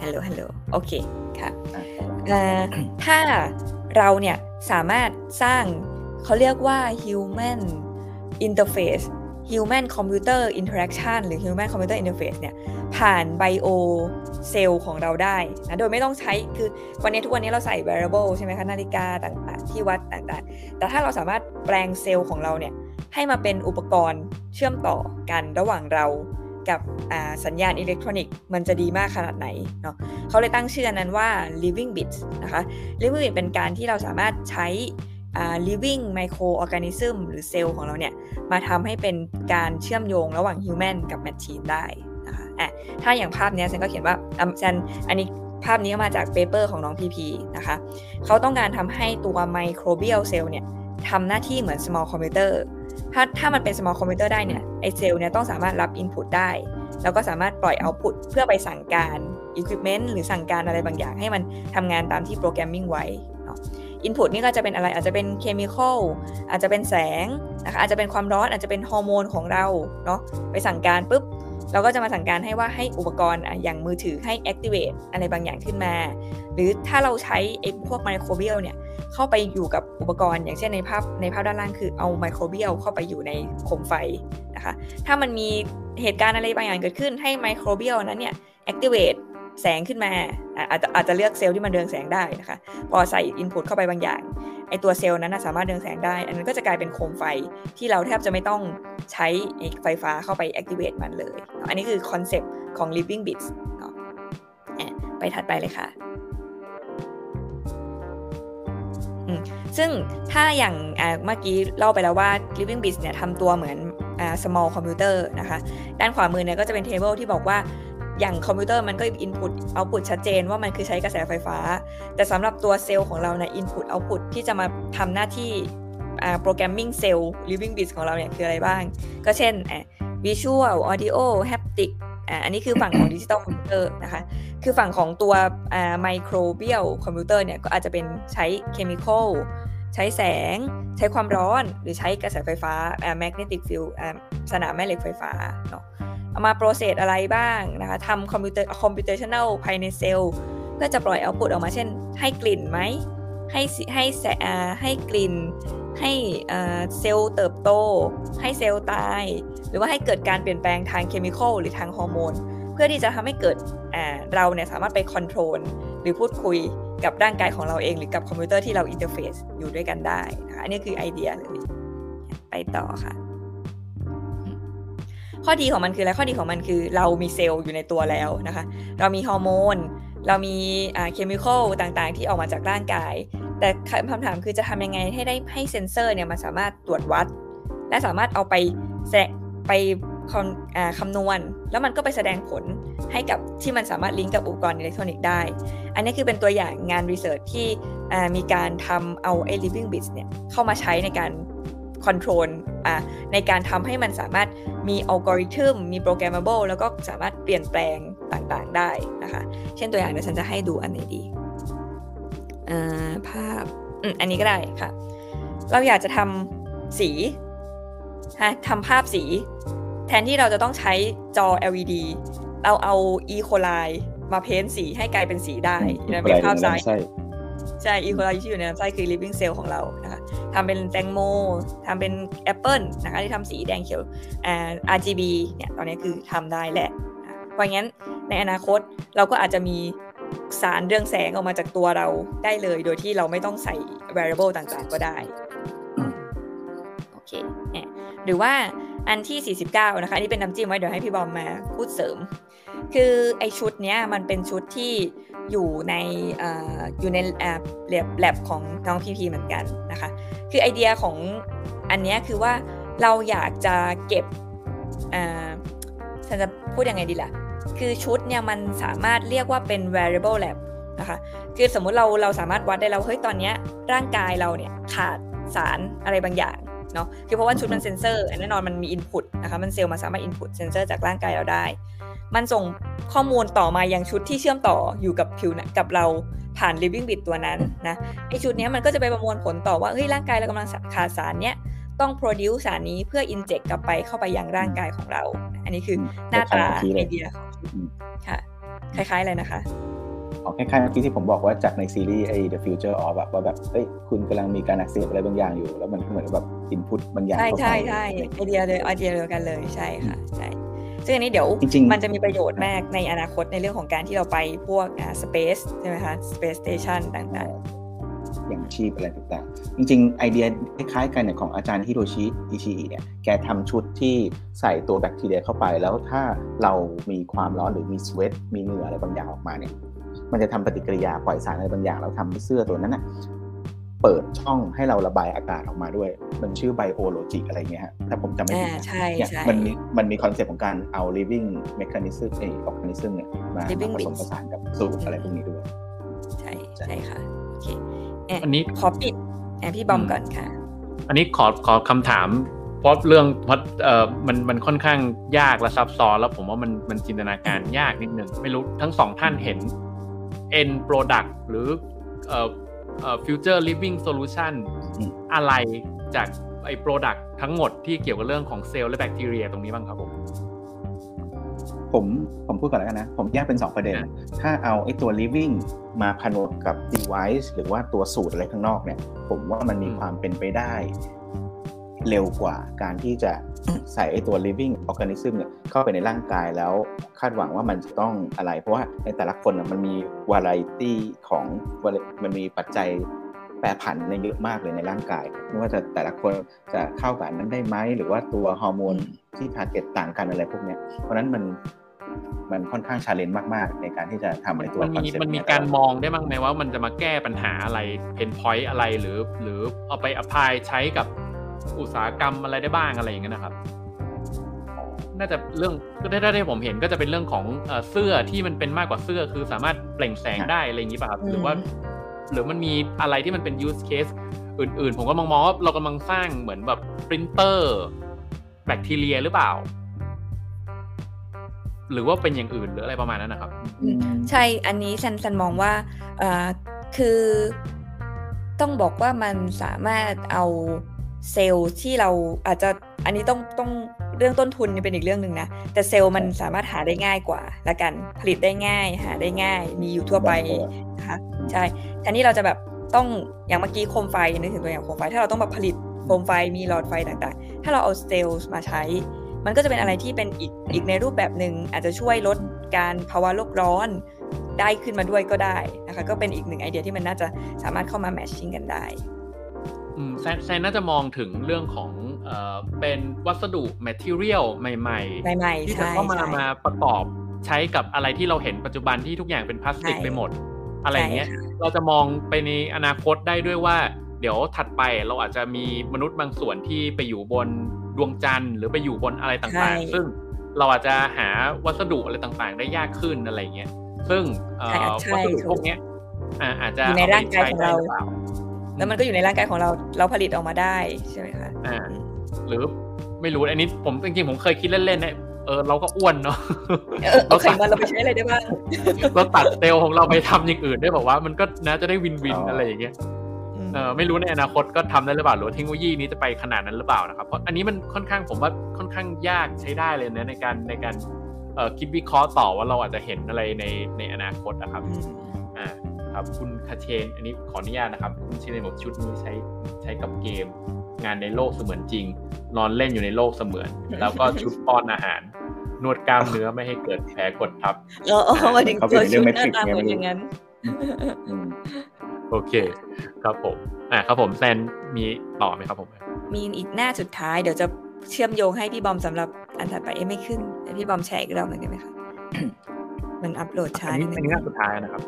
ฮัลโหลฮัลโหลโอเคค่ะถ้าเราเนี่ยสามารถสร้างเขาเรียกว่า human interface human computer interaction หรือ human computer interface เนี่ย ผ่านไบโอเซลล์ของเราได้นะ โดยไม่ต้องใช้ คือวันนี้ทุกวันนี้เราใส่ wearable ใช่ไหมคะ นาฬิกาต่างๆ ที่วัดต่างๆ แต่ถ้าเราสามารถแปลงเซลล์ของเราเนี่ยให้มาเป็นอุปกรณ์เชื่อมต่อกันระหว่างเรากับสัญญาณอิเล็กทรอนิกส์มันจะดีมากขนาดไหนเนาะเขาเลยตั้งชื่อนั้นว่า living bits นะคะ living bits เป็นการที่เราสามารถใช้ living microorganism หรือเซลล์ของเราเนี่ย มาทำให้เป็นการเชื่อมโยงระหว่าง human กับ machine ได้นะคะอะถ้าอย่างภาพนี้ฉันก็เขียนว่าฉันอันนี้ภาพนี้มาจากเปเปอร์ของน้องพีพีนะคะ เขาต้องการทำให้ตัว microbial cell เนี่ยทำหน้าที่เหมือน small computer ถ้าถ้ามันเป็น small computer ได้เนี่ยไอเซลล์เนี่ยต้องสามารถรับ input ได้ แล้วก็สามารถปล่อย output เพื่อไปสั่งการ equipment หรือสั่งการอะไรบางอย่างให้มันทำงานตามที่โปรแกรมมิ่งไว้เนาะ input นี่ก็จะเป็นอะไรอาจจะเป็น chemical อาจจะเป็นแสงนะคะอาจจะเป็นความร้อนอาจจะเป็นฮอร์โมนของเราเนาะไปสั่งการปุ๊บ เราก็จะมาสั่งการให้ว่าให้อุปกรณ์อย่างมือถือให้ activate อะไรบางอย่างขึ้นมา หรือถ้าเราใช้ไอ้พวก microbial เนี่ยเข้าไปอยู่กับอุปกรณ์ อย่างเช่นในภาพในภาพด้านล่างคือเอา microbial เข้าไปอยู่ในโคมไฟนะคะถ้ามันมีเหตุการณ์อะไรบางอย่างเกิดขึ้นให้ microbial นั้นเนี่ย activate แสงขึ้นมาอาจจะอาจจะเลือกเซลล์ที่มันเรืองแสงได้นะคะ พอใส่ input เข้าไปบางอย่างไอตัวเซลล์นั้นสามารถเรืองแสงได้ อันนั้นก็จะกลายเป็นโคมไฟที่เราแทบจะไม่ต้องใช้ไฟฟ้าเข้าไป activate มันเลย อันนี้คือคอนเซปต์ของ living bits เนาะไปถัดไปเลยค่ะซึ่งถ้าอย่างเมื่อกี้เล่าไปแล้วว่า living bits เนี่ยทำตัวเหมือน small computer นะคะ ด้านขวามือเนี่ยก็จะเป็น table ที่บอกว่า อย่างคอมพิวเตอร์มันก็ input output ชัดเจนว่ามันคือใช้กระแสไฟฟ้า แต่สำหรับตัวเซลล์ของเราเนี่ย input output ที่จะมาทำหน้าที่ programming เซลล์ living bits ของเราเนี่ยคืออะไรบ้าง ก็เช่น visual audio haptic อันนี้คือฝั่งของ digital computer นะคะ คือฝั่งของตัว microbial computer เนี่ยก็อาจจะเป็นใช้ chemical ใช้แสง ใช้ความร้อน หรือใช้กระแสไฟฟ้า magnetic field สนามแม่เหล็กไฟฟ้าเนาะเอามา process อะไรบ้างนะคะทำคอมพิวเตอร์ computational ภายในเซลล์เพื่อจะปล่อย output ออกมาเช่น ให้กลิ่นไหมให้ให้แสงให้กลิ่น ให้เซลล์เติบโต ให้เซลล์ตาย หรือว่าให้เกิดการเปลี่ยนแปลงทาง chemical หรือทางฮอร์โมน เพื่อที่จะทำให้เกิดเราเนี่ยสามารถไป control หรือพูดคุยกับร่างกายของเราเอง หรือกับคอมพิวเตอร์ที่เรา interface อยู่ด้วยกันได้นะคะอันนี้คือไอเดียเลยไปต่อค่ะ ข้อดีของมันคืออะไรข้อดีของมันคือ เรามีเซลล์อยู่ในตัวแล้วนะคะ เรามีฮอร์โมนเรามี chemical ต่างๆ ที่ออกมาจากร่างกาย แต่คำถามคือจะทำยังไงให้ได้ให้เซนเซอร์เนี่ยมันสามารถตรวจวัด และสามารถเอาไปแสไป คำนวณ แล้วมันก็ไปแสดงผลให้กับที่มันสามารถลิงก์กับอุปกรณ์อิเล็กทรอนิกส์ได้ อันนี้คือเป็นตัวอย่างงาน research ที่มีการทำเอาไอ้ living bits เนี่ยเข้ามาใช้ในการคอนโทรลในการทำให้มันสามารถมีอัลกอริทึมมีโปรแกรมเบิลแล้วก็สามารถเปลี่ยนแปลงต่างๆได้นะคะ เช่นตัวอย่างเดี๋ยวฉันจะให้ดูอันไหนดีภาพอันนี้ก็ได้ค่ะ เราอยากจะทำสีทำภาพสี ทนที่เราจะต้องใช้จอ LED เราเอา E. coli มา paint สีให้กลายเป็นสีได้เป็นภาพซ้ายใช่ E. coli ที่อยู่ในลำไส้คือ living cell ของเรานะคะทำเป็นแตงโมทำเป็นแอปเปิลนะคะที่ทำสีแดงเขียว RGB เนี่ยตอนนี้คือทำได้แหละเพราะงั้นในอนาคตเราก็อาจจะมีสารเรืองแสงออกมาจากตัวเราได้เลย โดยที่เราไม่ต้องใส่ variable ต่างๆก็ได้ โอเคหรือว่า อันที่ 49 นะคะนี่เป็นน้ำจิ้มไว้เดี๋ยวให้พี่บอมมาพูดเสริม คือไอชุดเนี้ยมันเป็นชุดที่อยู่ในออยู่ในแอบแลบแลบของน้องพีพีเหมือนกันนะคะ คือไอเดียของอันนี้คือว่าเราอยากจะเก็บฉันจะพูดยังไงดีล่ะ คือชุดเนี่ยมันสามารถเรียกว่าเป็น variable lab นะคะคือสมมุติเราเราสามารถวัดได้แล้วเฮ้ยตอนนี้ร่างกายเราเนี่ยขาดสารอะไรบางอย่าง เนาะคือเพราะว่าชุดมันเซนเซอร์แน่นอนมันมี input นะคะมันเซลล์มาสามารถ input เซนเซอร์จากร่างกายเราได้ มันส่งข้อมูลต่อมายังชุดที่เชื่อมต่ออยู่กับผิวกับเราผ่าน living bit ตัวนั้นนะไอชุดนี้มันก็จะไปประมวลผลต่อว่าเฮ้ยร่างกายเรากำลังขาดสารเนี้ยต้อง produce สารนี้เพื่อ inject กลับไปเข้าไปยังร่างกายของเรา อันนี้คือหน้าตาไอเดียของชุดค่ะคล้ายๆเลยนะคะอ๋อ คล้ายๆเมื่อกี้ที่ผมบอกว่าจากในซีรีส์ไอ้ The Future of แบบว่าแบบเฮ้ยคุณกำลังมีการอักเสบอะไรบางอย่างอยู่ แล้วมันเหมือนแบบinput บางอย่างใช่ใช่ใช่ไอเดียเลยไอเดียเดียวกันเลยใช่ค่ะใช่ซึ่งอันนี้เดี๋ยวมันจะมีประโยชน์มากในอนาคตในเรื่องของการที่เราไปพวกอ่า space ใช่ไหมคะ space station ต่างๆ อย่างชีพอะไรต่างๆ จริง ๆ ไอเดียคล้ายๆกันเนี่ยของอาจารย์ฮิโรชิอิชิเนี่ยแกทำชุดที่ใส่ตัวแบคทีเรียเข้าไปแล้วถ้าเรามีความร้อนหรือมี sweat มีเหงื่ออะไรบางอย่างออกมาเนี่ย มันจะทำปฏิกิริยาปล่อยสารอะไรบางอย่างแล้วทำให้เสื้อตัวนั้นนะเปิดช่องให้เราระบายอากาศออกมาด้วย มันชื่อไบโอโลจิอะไรเงี้ยฮะถ้าผมจำไม่ผิดอ่านะใช่เนี่ยใช่มันมีมันมีคอนเซ็ปต์ของการเอา living mechanism เออ organism เนี่ยมามา Living ผสม beings ผสานกับสูตรอะไรพวกนี้ด้วย ใช่ใช่ค่ะโอเคแะอันนี้ขอปิดแอบพี่บอมอืมก่อนค่ะ อันนี้ขอขอคำถามเพราะเรื่องเพราะเอ่อมันมันค่อนข้างยากและซับซ้อนแล้วผมว่ามันมันจินตนาการยากนิดนึงไม่รู้ทั้งสองท่านเห็น end product หรือเอ่อเอ่อ future living solution อืมอะไรจากไอ้ product ทั้งหมดที่เกี่ยวกับเรื่องของเซลล์และแบคทีเรียตรงนี้บ้างครับผม ผมผมพูดก่อนแล้วกันนะ ผมแยกเป็น 2 ประเด็นอะถ้าเอาไอ้ตัว living มาผนวกกับ device หรือว่าตัวสูตรอะไรข้างนอกเนี่ย ผมว่ามันมีความเป็นไปได้ เร็วกว่าการที่จะใส่ไอ้ตัว living organism เนี่ยเข้าไปในร่างกายแล้วคาดหวังว่ามันจะต้องอะไร เพราะว่าในแต่ละคนน่ะมันมี variety ของมันมีปัจจัยแปรผันในเยอะมากเลยในร่างกาย ไม่ว่าจะแต่ละคนจะเข้ากับอันนั้นได้ไหม หรือว่าตัวฮอร์โมนที่ target ต่างกันอะไรพวกเนี้ย เพราะฉะนั้นมันมันค่อนข้าง challenge มาก ๆ ในการที่จะทำในตัวมัน concept มันมีเยการมองได้บ้างไหมว่ามันจะมาแก้ปัญหาอะไร pain point อะไรหรือ หรือเอาไป apply ใช้กับ อุตสาหกรรมอะไรได้บ้างอะไรอย่างเงี้ยนะครับ น่าจะเรื่องก็ได้ได้ผมเห็นก็จะเป็นเรื่องของเอ่อเสื้อที่มันเป็นมากกว่าเสื้อคือสามารถเปล่งแสงได้อะไรอย่างนี้ป่ะครับอืมหรือว่าหรือมันมีอะไรที่มันเป็น use case อื่นๆ ผมก็มองมองว่าเรากำลังสร้างเหมือนแบบปรินเตอร์แบคทีเรียหรือเปล่า หรือว่าเป็นอย่างอื่นหรืออะไรประมาณนั้นนะครับอืมใช่อันนี้ฉันฉันมองว่าเอ่อคือต้องบอกว่ามันสามารถเอา เซลล์ที่เราอาจจะอันนี้ต้องต้องเรื่องต้นทุนเป็นอีกเรื่องหนึ่งนะ แต่เซลล์มันสามารถหาได้ง่ายกว่าละกันผลิตได้ง่ายหาได้ง่าย มีอยู่ทั่วไปนะคะใช่แทนที่เราจะแบบต้องอย่างเมื่อกี้โคมไฟนึกถึงตัวอย่างโคมไฟ ถ้าเราต้องแบบผลิตโคมไฟมีหลอดไฟต่างๆ ถ้าเราเอาเซลล์มาใช้ มันก็จะเป็นอะไรที่เป็นอีกอีกในรูปแบบหนึ่งอาจจะช่วยลดการภาวะโลกร้อนได้ขึ้นมาด้วยก็ได้นะคะก็เป็นอีกหนึ่งไอเดียที่มันน่าจะสามารถเข้ามาแมทชิ่งกันได้ แซนแซนน่าจะมองถึงเรื่องของเอ่อเป็นวัสดุ material ใหม่ใหม่ๆที่จะใช่เข้ามาใช่มาประกอบใช้กับอะไรที่เราเห็นปัจจุบันที่ทุกอย่างเป็นพลาสติกใช่ไปหมด อะไรอย่างเงี้ยใช่ค่ะเราจะมองไปในอนาคตได้ด้วยว่า เดี๋ยวถัดไปเราอาจจะมีมนุษย์บางส่วนที่ไปอยู่บนดวงจันทร์หรือไปอยู่บนอะไรต่างๆ ซึ่งเราอาจจะหาวัสดุอะไรต่างๆ ได้ยากขึ้นอะไรอย่างเงี้ย ซึ่งเอ่อใช่วัสดุถูกพวกเนี้ยอ่าอาจจะอยู่ในร่างกายของเราใช้ได้หปล่ แล้วมันก็อยู่ในร่างกายของเราเราผลิตออกมาได้ใช่ไหมคะอ่าหรือไม่รู้อันนี้ผมจริงๆผมเคยคิดเล่นๆนะเออเราก็อ้วนเนาะเออเอาไขมันเราไปใช้อะไรได้บ้างเราตัดเซลล์ของเราไปทำอย่างอื่นได้บอกว่ามันก็น่าจะได้วินวินอ๋อออะไรอย่างเงี้ยอืมเออไม่รู้ในอนาคตก็ทำได้หรือเปล่าหรือว่าเทคโนโลยีนี้จะไปขนาดนั้นหรือเปล่านะครับเพราะอันนี้มันค่อนข้างผมว่าค่อนข้างยากใช้ได้เลยนะในการในการเอ่อคิดวิเคราะห์ต่อว่าเราอาจจะเห็นอะไรในในอนาคตนะครับอืมอ่า ครับคุณคาเชน อันนี้ขออนุญาตนะครับคุณเชนบอกชุดนี้ใช้ใช้กับเกม งานในโลกเสมือนจริง นอนเล่นอยู่ในโลกเสมือน แล้วก็ชุดป้อนอาหาร นวดกล้ามเนื้อไม่ให้เกิดแผลกดทับเออเอามาถึงเขาตัวเป็นเรื่ชุองดเมหน้าทริกซ์ตาไงเหมือนไม่รู้อย่างนั้นอืมโอเคครับผมอ่าครับผมแซนมีต่อไหมครับผม มีอีกหน้าสุดท้ายเดี๋ยวจะเชื่อมโยงให้พี่บอมสำหรับอันถัดไปเอ้ยไม่ขึ้นเดี๋ยวพี่บอมแชร์อีกรอบหนึ่งได้ไหมคะมันอัปโหลดช้าอันนินี้ดนึอันงนี้หน้าสุดท้ายนะครับ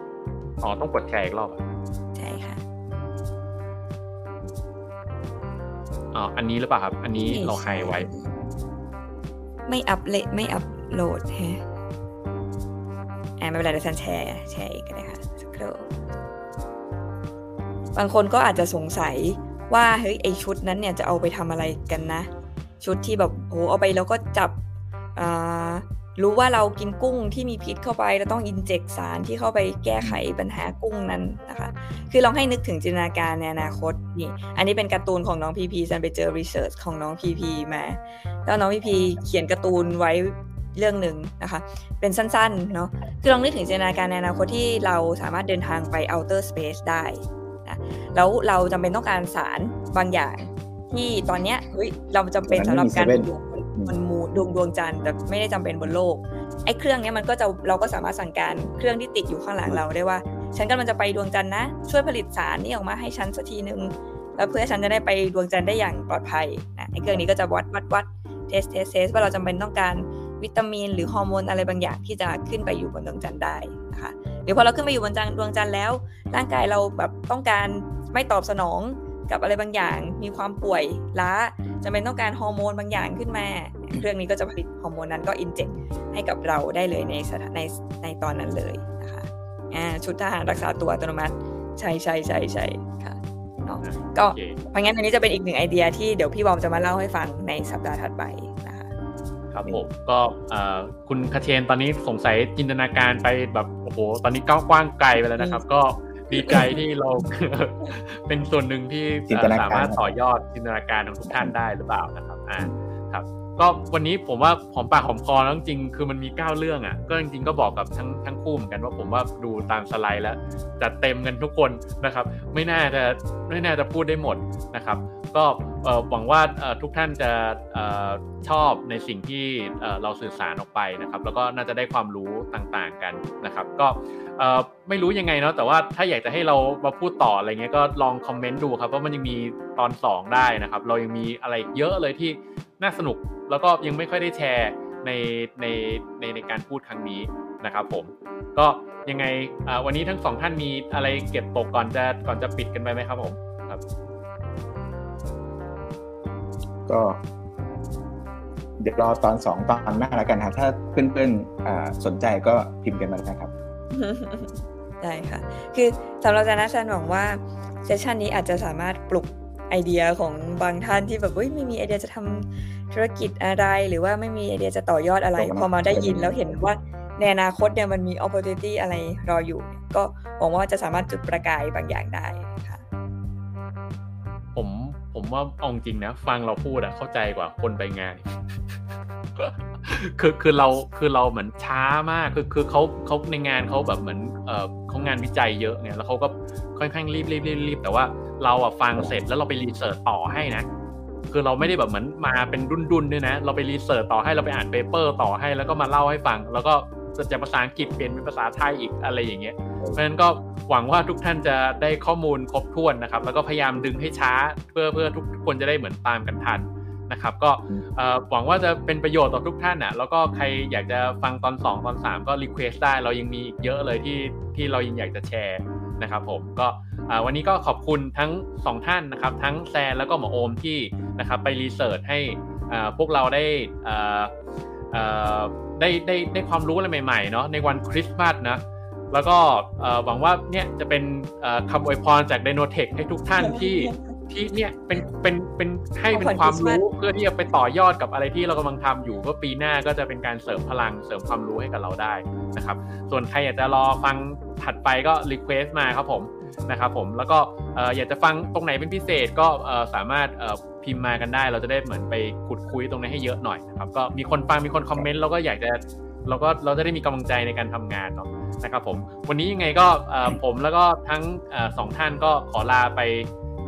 อ๋อต้องกดแชร์อีกรอบอะใช่ค่ะอ๋ออันนี้หรือเปล่าครับ อันนี้เราไฮไว้ ไม่อัปเลไม่อัปโหลดแฮะอ่าไม่เป็นไรเดี๋ยวฉันแชร์แชร์อีกก็ได้ค่ะสักครู่บางคนก็อาจจะสงสัยว่าเฮ้ยไอชุดนั้นเนี่ยจะเอาไปทำอะไรกันนะ ชุดที่แบบโอ้เอาไปแล้วก็จับอ่า รู้ว่าเรากินกุ้งที่มีพิษเข้าไปเราต้อง inject สารที่เข้าไปแก้ไขปัญหากุ้งนั้นนะคะ คือลองให้นึกถึงจินตนาการในอนาคตนี่ อันนี้เป็นการ์ตูนของน้องพีพีฉันไปเจอ research ของน้องพีพีมา แล้วน้องพีพีเขียนการ์ตูนไว้เรื่องหนึ่งนะคะ เป็นสั้นๆเนาะ คือลองนึกถึงจินตนาการในอนาคตที่เราสามารถเดินทางไป outer space ได้นะแล้วเราจำเป็นต้องการสารบางอย่างที่ตอนเนี้ยเฮ้ยเราจำเป็นสำหรับการอยู่ บน moon ดวงดวงจันทร์แต่ไม่ได้จำเป็นบนโลกไอ้เครื่องเนี้ยมันก็จะเราก็สามารถสั่งการเครื่องที่ติดอยู่ข้างหลังเราได้ว่า ฉันกำลังจะไปดวงจันทร์นะช่วยผลิตสารนี่ออกมาให้ฉันสักทีหนึ่งแล้วเพื่อฉันจะได้ไปดวงจันทร์ได้อย่างปลอดภัยนะไอ้เครื่องนี้ก็จะวัดวัดวัด test test test ว่าเราจำเป็นต้องการวิตามิน หรือฮอร์โมนอะไรบางอย่างที่จะขึ้นไปอยู่บนดวงจันทร์ได้นะคะหรือพอเราขึ้นไปอยู่บนจันดวงจันทร์แล้ว ร่างกายเราแบบต้องการไม่ตอบสนอง กับอะไรบางอย่าง มีความป่วยล้าจะเป็นต้องการฮอร์โมนบางอย่างขึ้นมา เครื่องนี้ก็จะผลิตฮอร์โมนนั้นก็อินเจกให้กับเราได้เลยในสถานในในตอนนั้นเลยนะคะอ่าชุดทหารรักษาตัวอัตโนมัติใช่ใช่ใช่ใช่ค่ะเนาะก็เพราะงั้นอันนี้จะเป็นอีกหนึ่งไอเดียที่เดี๋ยวพี่บอมจะมาเล่าให้ฟังในสัปดาห์ถัดไปนะคะครับผมก็คุณคาเชนตอนนี้สงสัยจินตนาการไปแบบโอ้โหตอนนี้ก้าวกว้างไกลไปแล้วนะครับ ก็ ดีใจที่เรา เป็นส่วนหนึ่งที่สามารถต่อยอดจินตนาการของทุกท่านได้หรือเปล่านะครับ อ่าครับ ก็วันนี้ผมว่าหอมปากหอมคอแล้วจริงคือมันมีเก้าเรื่องอะ ก็จริงๆก็บอกกับทั้งทั้งคู่เหมือนกันว่าผมว่าดูตามสไลด์แล้วจัดเต็มกันทุกคนนะครับ ไม่น่าจะไม่น่าจะพูดได้หมดนะครับ ก็หวังว่าทุกท่านจะชอบในสิ่งที่เราสื่อสารออกไปนะครับ แล้วก็น่าจะได้ความรู้ต่างๆกันนะครับ ก็ไม่รู้ยังไงเนาะแต่ว่าถ้าอยากจะให้เรามาพูดต่ออะไรเงี้ยก็ลองคอมเมนต์ดูครับว่ามันยังมีตอน 2 ได้นะครับ เรายังมีอะไรเยอะเลยที่น่าสนุก แล้วก็ยังไม่ค่อยได้แชร์ในในในในการพูดครั้งนี้นะครับผมก็ยังไงวันนี้ทั้งสองท่านมีอะไรเก็บตกก่อนจะก่อนจะปิดกันไปไหมครับผมครับ ก็เดี๋ยวรอตอนสองตอนหน้าแล้วกันครับถ้าเพื่อนๆสนใจก็พิมพ์กันมานะครับได้ค่ะ คือสำหรับอาจารย์ชันหวังว่าเซสชันนี้อาจจะสามารถปลุก ไอเดียของบางท่านที่แบบเฮ้ยไม่มีไอเดียจะทำธุรกิจอะไร หรือว่าไม่มีไอเดียจะต่อยอดอะไร พอมาได้ยินแล้วเห็นว่าในอนาคตเนี่ยมันมี opportunity อะไรรออยู่ ก็หวังว่าจะสามารถจุดประกายบางอย่างได้ค่ะ ผมผมว่าเอาจริงนะ ฟังเราพูดอะเข้าใจกว่าคนไปงาน คือคือเราคือเราเหมือนช้ามากคือคือเขาเขาในงานเขาแบบเหมือนเออเขางานวิจัยเยอะเนี่ยแล้วเขาก็ค่อนข้างรีบรีบรีบรีบแต่ว่าเราอะฟังเสร็จแล้วเราไป research ต่อให้นะ คือเราไม่ได้แบบเหมือนมาเป็นรุ่นดุนด้วยนะ เราไป research ต่อให้เราไปอ่าน paper ต่อให้แล้วก็มาเล่าให้ฟัง แล้วก็จะภาษาอังกฤษเปลี่ยนเป็นภาษาไทยอีกอะไรอย่างเงี้ยเพราะฉะนั้นก็หวังว่าทุกท่านจะได้ข้อมูลครบถ้วนนะครับ แล้วก็พยายามดึงให้ช้าเพื่อเพื่อทุกคนจะได้เหมือนตามกันทัน นะครับก็หวังว่าจะเป็นประโยชน์ต่อทุกท่านอะแล้วก็ใครอยากจะฟังตอน 2 ตอน 3 ก็ request ได้ เรายังมีอีกเยอะเลยที่ที่เรายังอยากจะแชร์นะครับผมก็วันนี้ก็ขอบคุณทั้ง 2 ท่านนะครับ ทั้งแซนแล้วก็หมอโอมที่นะครับไป research ให้พวกเราได้ได้ได้ได้ความรู้อะไรใหม่ๆเนาะในวันคริสต์มาสนะแล้วก็หวังว่าเนี่ยจะเป็นคำอวยพรจากไดโนเทคให้ทุกท่านที่ ที่เนี่ยเป็นเป็นเป็นให้เป็นความรู้เพื่อที่จะไปต่อยอดกับอะไรที่เรากำลังทำอยู่ก็ปีหน้าก็จะเป็นการเสริมพลังเสริมความรู้ให้กับเราได้นะครับ ส่วนใครอยากจะรอฟังถัดไปก็ request มาครับผมนะครับผมแล้วก็อยากจะฟังตรงไหนเป็นพิเศษก็สามารถพิมพ์มากันได้ เราจะได้เหมือนไปขุดคุยตรงนี้ให้เยอะหน่อยนะครับก็มีคนฟังมีคนคอมเมนต์เราก็อยากจะเราก็เราจะได้มีกำลังใจในการทำงานเนาะนะครับผมวันนี้ยังไงก็ผมแล้วก็ทั้งสองท่านก็ขอลาไป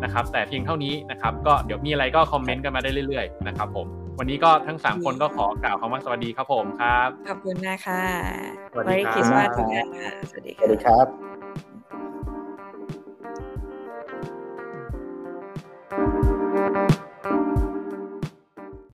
นะครับแต่เพียงเท่านี้นะครับก็เดี๋ยวมีอะไรก็คอมเมนต์กันมาได้เรื่อยๆนะครับผมวันนี้ก็ทั้ง 3 คนก็ขอกล่าวคำว่าสวัสดีครับผมครับขอบคุณนะคะสวัสดีคริสต์มาสทุกท่านค่ะสวัสดีครับ